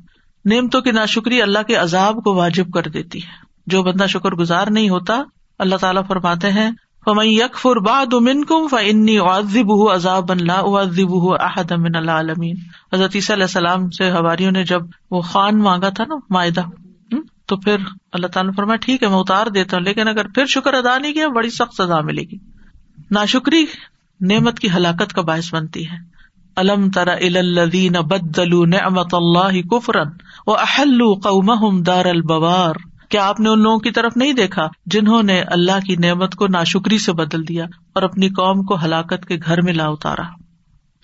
نعمتوں کی نا شکری اللہ کے عذاب کو واجب کر دیتی ہے۔ جو بندہ شکر گزار نہیں ہوتا، اللہ تعالیٰ فرماتے ہیں یک فرباد امن عذاب اللہ عزب احد امن اللہ عالمین حضرت علیہ السلام سے ہماریوں نے جب وہ خان مانگا تھا نا، معاہدہ تو پھر اللہ تعالیٰ نے فرمایا، ٹھیک ہے، میں اتار دیتا ہوں، لیکن اگر پھر شکر ادا نہیں کیا، بڑی سخت سزا ملے گی۔ نا شکری نعمت کی ہلاکت کا باعث بنتی ہے۔ الم ترا الدین بدلو نعمت اللہ کفرن و اہل قوم دار البوار۔ کیا آپ نے ان لوگوں کی طرف نہیں دیکھا جنہوں نے اللہ کی نعمت کو ناشکری سے بدل دیا اور اپنی قوم کو ہلاکت کے گھر میں لا اتارا؟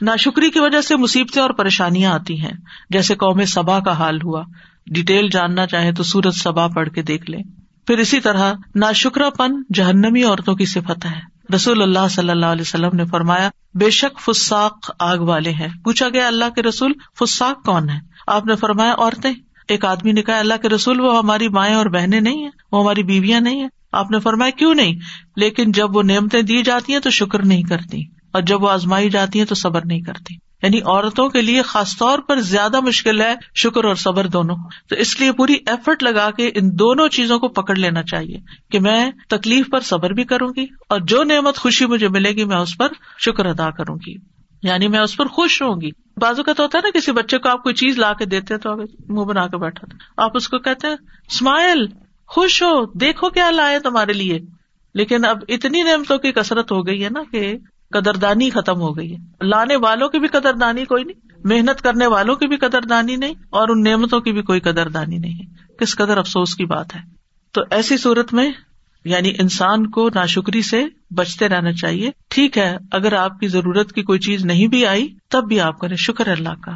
ناشکری کی وجہ سے مصیبتیں اور پریشانیاں آتی ہیں، جیسے قوم سبا کا حال ہوا۔ ڈیٹیل جاننا چاہے تو سورج سبا پڑھ کے دیکھ لیں پھر اسی طرح نا شکرا پن جہنمی عورتوں کی صفت ہے۔ رسول اللہ صلی اللہ علیہ وسلم نے فرمایا، بے شک فساق آگ والے ہیں۔ پوچھا گیا، اللہ کے رسول فساق کون ہے آپ نے فرمایا، عورتیں۔ ایک آدمی نے کہا، اللہ کے رسول، وہ ہماری مائیں اور بہنیں نہیں ہے وہ ہماری بیویاں نہیں ہے آپ نے فرمایا، کیوں نہیں؟ لیکن جب وہ نعمتیں دی جاتی ہیں تو شکر نہیں کرتی، اور جب وہ آزمائی جاتی ہیں تو صبر نہیں کرتی۔ یعنی عورتوں کے لیے خاص طور پر زیادہ مشکل ہے شکر اور صبر دونوں۔ تو اس لیے پوری ایفرٹ لگا کے ان دونوں چیزوں کو پکڑ لینا چاہیے کہ میں تکلیف پر صبر بھی کروں گی اور جو نعمت خوشی مجھے ملے گی میں اس پر شکر ادا کروں گی۔ یعنی میں اس پر خوش ہوں گی۔ بازو کا تو ہوتا ہے نا کسی بچے کو آپ کوئی چیز لا کے دیتے تو منہ بنا کے بیٹھا تھا۔ آپ اس کو کہتے ہیں اسمائل خوش ہو، دیکھو کیا لائے تمہارے لیے۔ لیکن اب اتنی نعمتوں کی کسرت ہو گئی ہے نا کہ قدردانی ختم ہو گئی ہے۔ لانے والوں کی بھی قدردانی کوئی نہیں، محنت کرنے والوں کی بھی قدردانی نہیں اور ان نعمتوں کی بھی کوئی قدردانی نہیں ہے۔ کس قدر افسوس کی بات ہے۔ تو ایسی صورت میں یعنی انسان کو ناشکری سے بچتے رہنا چاہیے۔ ٹھیک ہے، اگر آپ کی ضرورت کی کوئی چیز نہیں بھی آئی، تب بھی آپ کریں۔ شکر اللہ کا۔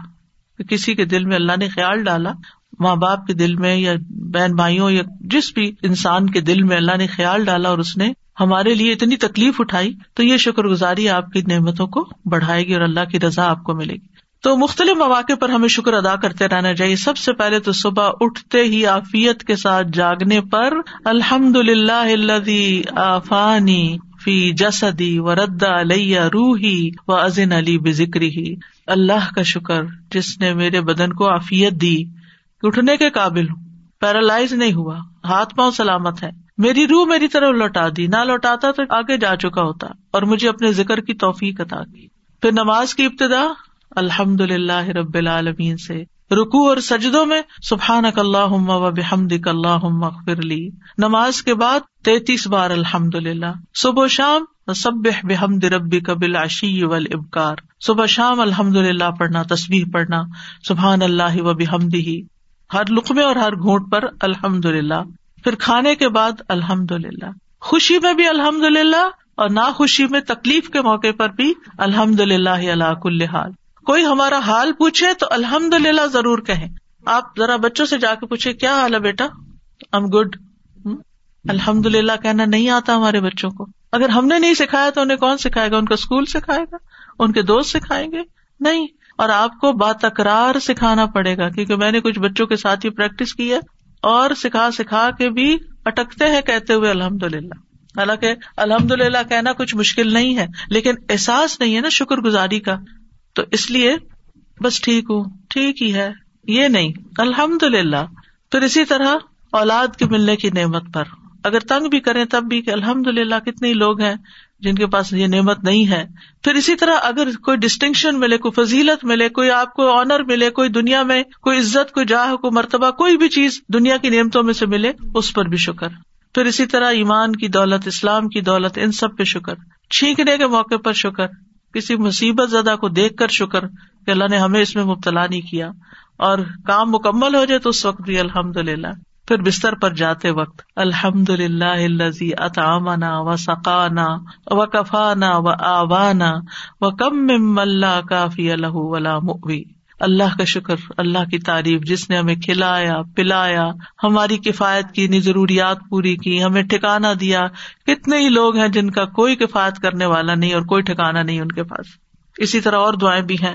کسی کے دل میں اللہ نے خیال ڈالا۔ ماں باپ کے دل میں یا بہن بھائیوں یا جس بھی انسان کے دل میں اللہ نے خیال ڈالا اور اس نے ہمارے لیے اتنی تکلیف اٹھائی تو یہ شکر گزاری آپ کی نعمتوں کو بڑھائے گی اور اللہ کی رضا آپ کو ملے گی۔ تو مختلف مواقع پر ہمیں شکر ادا کرتے رہنا چاہیے۔ سب سے پہلے تو صبح اٹھتے ہی آفیت کے ساتھ جاگنے پر الحمد للہ آفانی فی جسدی و ردا علیہ روحی و ازن علی بکری ہی اللہ کا شکر جس نے میرے بدن کو آفیت دی۔ اٹھنے کے قابل ہوں۔ پیرالائز نہیں ہوا۔ ہاتھ پاؤں سلامت ہے میری روح میری طرف لوٹا دی، نہ لوٹاتا تو آگے جا چکا ہوتا اور مجھے اپنے ذکر کی توفیق عطا کی۔ پھر نماز کی ابتدا الحمد للہ رب العالمین سے رکو اور سجدوں میں سبحان اللہ و بحمد اللہ لی۔ نماز کے بعد تینتیس بار الحمد للہ صبح و شام سب بحمد ربی قبل عشی ول ابکار صبح شام الحمد للہ پڑھنا تصویر پڑھنا۔ سبحان اللہ و بحمد ہی ہر لقمے اور ہر گھونٹ پر الحمد للہ پھر کھانے کے بعد الحمد للہ خوشی میں بھی الحمد للہ اور نہ خوشی میں تکلیف کے موقع پر بھی الحمد للہ اللہ کل حال۔ کوئی ہمارا حال پوچھے تو الحمد للہ ضرور کہیں۔ آپ ذرا بچوں سے جا کے پوچھے کیا حال ہے بیٹا؟ Am good. الحمد للہ کہنا نہیں آتا ہمارے بچوں کو۔ اگر ہم نے نہیں سکھایا تو انہیں کون سکھائے گا؟ ان کا اسکول سکھائے گا؟ ان کے دوست سکھائیں گے؟ نہیں۔ اور آپ کو با تکرار سکھانا پڑے گا، کیونکہ میں نے کچھ بچوں کے ساتھ ہی پریکٹس کی ہے۔ اور سکھا سکھا کے بھی اٹکتے ہیں کہتے ہوئے الحمد للہ حالانکہ الحمد للہ کہنا کچھ مشکل نہیں ہے، لیکن احساس نہیں ہے نا شکر گزاری کا۔ تو اس لیے بس ٹھیک ہوں، ٹھیک ہی ہے، یہ نہیں۔ الحمد للہ پھر اسی طرح اولاد کے ملنے کی نعمت پر۔ اگر تنگ بھی کریں تب بھی کہ الحمد للہ کتنے لوگ ہیں۔ جن کے پاس یہ نعمت نہیں ہے۔ پھر اسی طرح اگر کوئی ڈسٹنکشن ملے، کوئی فضیلت ملے، کوئی آپ کو آنر ملے، کوئی دنیا میں کوئی عزت، کوئی جاہ، کوئی مرتبہ، کوئی بھی چیز دنیا کی نعمتوں میں سے ملے، اس پر بھی شکر۔ پھر اسی طرح ایمان کی دولت، اسلام کی دولت، ان سب پہ شکر۔ چھینکنے کے موقع پر شکر۔ کسی مصیبت زدہ کو دیکھ کر شکر کہ اللہ نے ہمیں اس میں مبتلا نہیں کیا۔ اور کام مکمل ہو جائے تو اس وقت بھی الحمد للہ پھر بستر پر جاتے وقت الحمد للہ اطعمنا و سقانا و کفانا و آوانا و کم اللہ کافی اللہ ولا مغوی اللہ کا شکر، اللہ کی تعریف، جس نے ہمیں کھلایا، پلایا، ہماری کفایت کی نی ضروریات پوری کی، ہمیں ٹھکانا دیا۔ کتنے ہی لوگ ہیں جن کا کوئی کفایت کرنے والا نہیں اور کوئی ٹھکانا نہیں ان کے پاس۔ اسی طرح اور دعائیں بھی ہیں۔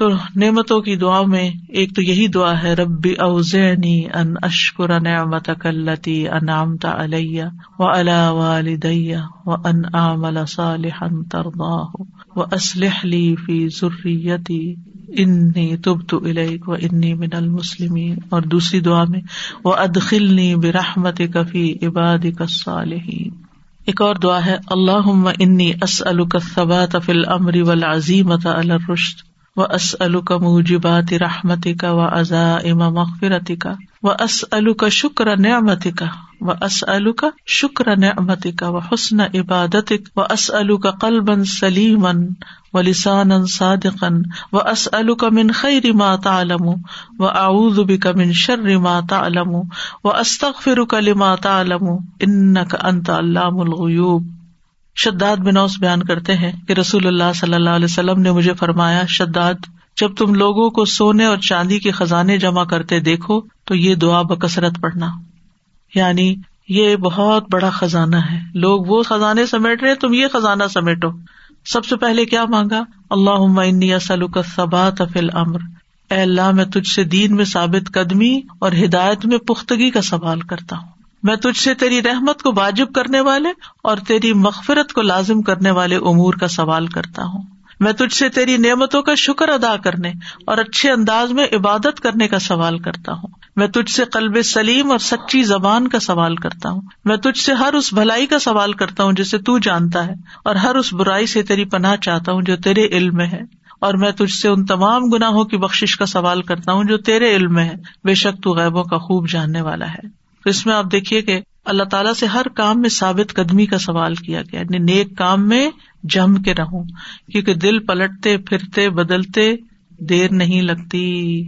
تو نعمتوں کی دعا میں ایک تو یہی دعا ہے، ربی اوزینی ان اشکر نعمت کلتی انعامتا علیہ و علا والدیہ و ان عمل صالحا ترضاہ و اسلح لی فی ذریتی انی تبت الیک و انی من المسلمین۔ اور دوسری دعا میں وہ ادخلنی برحمتک فی عبادک الصالحین۔ ایک اور دعا ہے اللہ انی اسألک الثبات فی الامر والعزیمت علی الرشد۔ و اسلو کا موجبات رحمتی کا و ازا اما مغفرتی کا و اسلو کا شکر نعمت کا و اسلو کا شکر نعمت کا و حسن عبادت و اسلو کا قلبن سلیمن و لسان صادقن و اسلو کا من خیر ما تعلم و اعوذ بک من شر ما تعلم و استغفرک لما تعلم انک انت علام الغیوب شداد بنوس بیان کرتے ہیں کہ رسول اللہ صلی اللہ علیہ وسلم نے مجھے فرمایا، شداد، جب تم لوگوں کو سونے اور چاندی کے خزانے جمع کرتے دیکھو، تو یہ دعا بکثرت پڑھنا۔ یعنی یہ بہت بڑا خزانہ ہے۔ لوگ وہ خزانے سمیٹ رہے تم یہ خزانہ سمیٹو۔ سب سے پہلے کیا مانگا؟ اللہ کا ثبات افل امر اے اللہ، میں تجھ سے دین میں ثابت قدمی اور ہدایت میں پختگی کا سوال کرتا ہوں۔ میں تجھ سے تیری رحمت کو واجب کرنے والے اور تیری مغفرت کو لازم کرنے والے امور کا سوال کرتا ہوں۔ میں تجھ سے تیری نعمتوں کا شکر ادا کرنے اور اچھے انداز میں عبادت کرنے کا سوال کرتا ہوں۔ میں تجھ سے قلب سلیم اور سچی زبان کا سوال کرتا ہوں۔ میں تجھ سے ہر اس بھلائی کا سوال کرتا ہوں جسے تو جانتا ہے اور ہر اس برائی سے تیری پناہ چاہتا ہوں جو تیرے علم میں ہے۔ اور میں تجھ سے ان تمام گناہوں کی بخش کا سوال کرتا ہوں جو تیرے علم میں ہے۔ بے شک تو غیبوں کا خوب جاننے والا ہے۔ تو اس میں آپ دیکھیے کہ اللہ تعالیٰ سے ہر کام میں ثابت قدمی کا سوال کیا گیا یعنی نیک کام میں جم کے رہوں، کیونکہ دل پلٹتے، پھرتے، بدلتے، دیر نہیں لگتی۔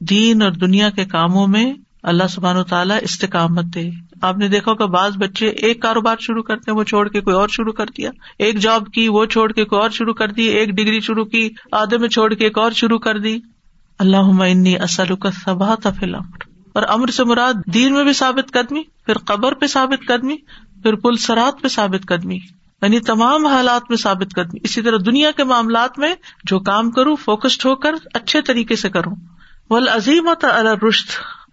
دین اور دنیا کے کاموں میں اللہ سبحان و تعالیٰ استقامت دے۔ آپ نے دیکھا کہ بعض بچے ایک کاروبار شروع کرتے وہ چھوڑ کے کوئی اور شروع کر دیا۔ ایک جاب کی، وہ چھوڑ کے کوئی اور شروع کر دی۔ ایک ڈگری شروع کی، آدھے میں چھوڑ کے ایک اور شروع کر دی۔ اللہ اصل کا سبا تھا فلم اور امر سے مراد دین میں بھی ثابت قدمی، پھر قبر پہ ثابت قدمی، پھر پل سرات پہ ثابت قدمی۔ یعنی تمام حالات میں ثابت قدمی۔ اسی طرح دنیا کے معاملات میں جو کام کروں فوکسڈ ہو کر اچھے طریقے سے کروں۔ ول عظیمت الرشت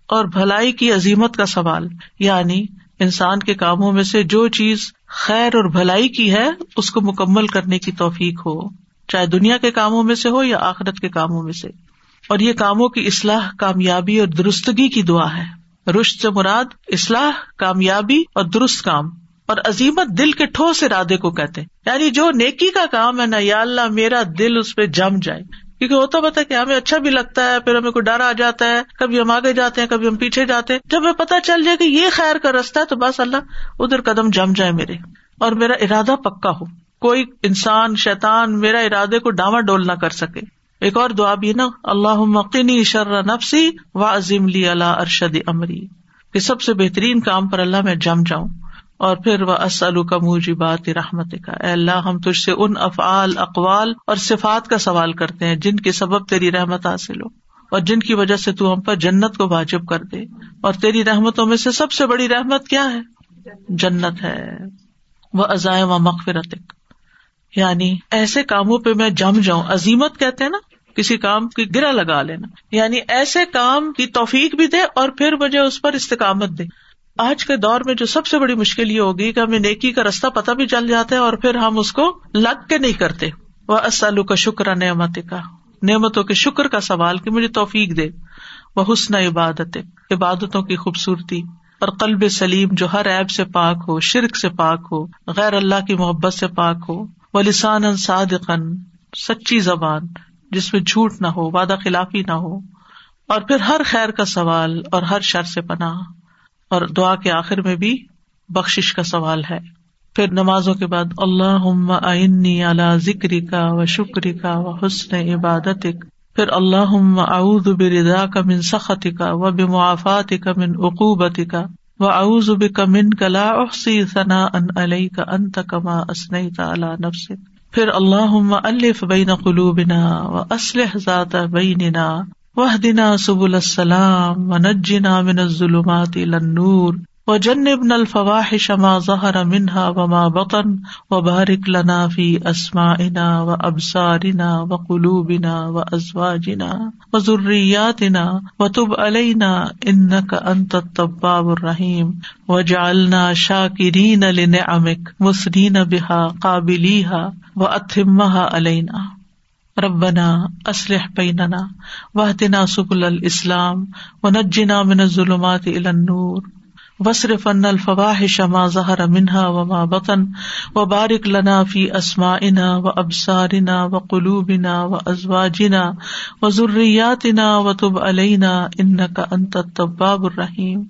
اور بھلائی کی عظیمت کا سوال۔ یعنی انسان کے کاموں میں سے جو چیز خیر اور بھلائی کی ہے، اس کو مکمل کرنے کی توفیق ہو۔ چاہے دنیا کے کاموں میں سے ہو یا آخرت کے کاموں میں سے۔ اور یہ کاموں کی اصلاح، کامیابی اور درستگی کی دعا ہے۔ رشت سے مراد اصلاح، کامیابی اور درست کام۔ اور عظیمت دل کے ٹھوس ارادے کو کہتے یعنی جو نیکی کا کام ہے نا، یا اللہ، میرا دل اس پہ جم جائے۔ کیونکہ ہوتا پتا کہ ہمیں اچھا بھی لگتا ہے، پھر ہمیں کوئی ڈر آ جاتا ہے۔ کبھی ہم آگے جاتے ہیں، کبھی ہم پیچھے جاتے ہیں۔ جب ہمیں پتا چل جائے کہ یہ خیر کا رستہ ہے، تو بس اللہ، ادھر قدم جم جائے میرے۔ اور میرا ارادہ پکا ہو۔ کوئی انسان شیتان میرا ارادے کو ڈاما ڈول نہ کر سکے۔ ایک اور دعا بھی نا اللہ مقینی شر نفسی و عظیم لی اللہ ارشد امری۔ کہ سب سے بہترین کام پر اللہ میں جم جاؤں اور پھر وہ اسلو کا موجی بات رحمت کا اے اللہ، ہم تجھ سے ان افعال، اقوال اور صفات کا سوال کرتے ہیں جن کے سبب تیری رحمت حاصل ہو اور جن کی وجہ سے تو ہم پر جنت کو واجب کر دے۔ اور تیری رحمتوں میں سے سب سے بڑی رحمت کیا ہے؟ جنت ہے۔ وہ ازائے و مغفرت یعنی ایسے کاموں پہ میں جم جاؤں۔ عظیمت کہتے ہیں نا کسی کام کی گرا لگا لینا۔ یعنی ایسے کام کی توفیق بھی دے اور پھر مجھے اس پر استقامت دے۔ آج کے دور میں جو سب سے بڑی مشکل یہ ہوگی کہ ہمیں نیکی کا رستہ پتہ بھی چل جاتا ہے اور پھر ہم اس کو لگ کے نہیں کرتے۔ وہ اسلو کا شکر نعمت کا نعمتوں کے شکر کا سوال کہ مجھے توفیق دے۔ وہ حسن عبادت عبادتوں کی خوبصورتی۔ اور قلب سلیم جو ہر ایب سے پاک ہو، شرک سے پاک ہو، غیر اللہ کی محبت سے پاک ہو۔ وہ لسان صادقن سچی زبان۔ جس میں جھوٹ نہ ہو، وعدہ خلافی نہ ہو، اور پھر ہر خیر کا سوال اور ہر شر سے پناہ، اور دعا کے آخر میں بھی بخش کا سوال ہے۔ پھر نمازوں کے بعد اللہ آئنی اللہ ذکری کا و شکری کا و حسن عبادت پھر اللہ اعوذ بردا کا من سخت کا و بمعافات کا من عقوبت کا و اعوذ بک من کلا احسی ثنا ان علی کا انت کما اسنیت علی نفسک پھر اللہ الف بین قلوبنا و اسلح ذات بیننا وحدنا سبل السلام و نجنا من الظلمات الى النور و جنب الفواحش ما ظہر منہا و بطن و بارک لنا فی اسماعنا و ابصارنا و قلوبنا و ازواجنا و ذریاتنا و تب علینا انک انت التواب الرحیم و جعلنا شاکرین لنعمک مسنین بها قابلیها و اتمها علینا ربنا اسلح بیننا وحدنا سبل الاسلام و نجنا من الظلمات الى النور وسر فن الفواہ شما ظہر منہا و ما بطن و بارک لنا فی اسما انا و ابسارنا و قلوبنا و ازواجنا و ضروریاتنا و تب علینا ان کا انت الرحیم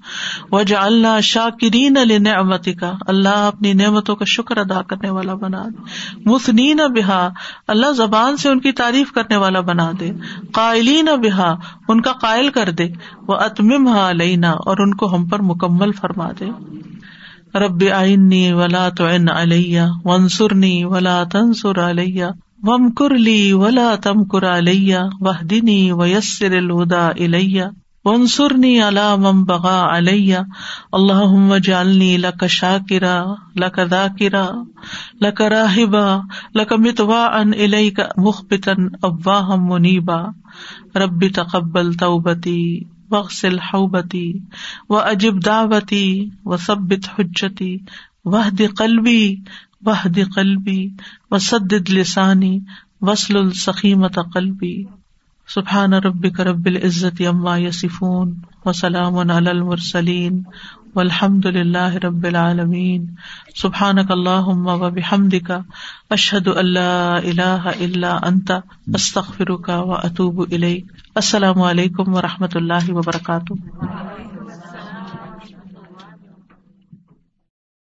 و جا اللہ شاکرین نعمتی کا اللہ اپنی نعمتوں کا شکر ادا کرنے والا بنا دے۔ مثنین بحا اللہ زبان سے ان کی تعریف کرنے والا بنا دے۔ قائلین بحا ان کا قائل کر دے۔ وہ اتمم علینا اور ان کو ہم پر مکمل فرما دے رب آئنی ولا تو علیہ ونسرنی ولا تنسر علیہ وم کرلی ولا تم کر علیہ وہ دنی ویسر الہدا الیہ ونسرنی علا مم بغا علیہ اللہ جالنی لک شاکرا، لک ذاکرا، لک راہبا، لک متوا ان الیک مخبتن ابواہ منیبا۔ رب تقبل توبتی۔ وغسل حوبتی و اجب دعوتی و ثبت حجتی وحد قلبی وحد قلبی و سدد لسانی وسل السخیمت قلبی سبحان رب رب العزت عما یسفون و سلام علی المرسلین الحمد اللہ رب العالمین۔ سبحان اللہ و بحمد کا اشحد اللہ اللہ اللہ انتا استخر کا و اطوب السلام علیکم و رحمۃ اللہ وبرکاتہ۔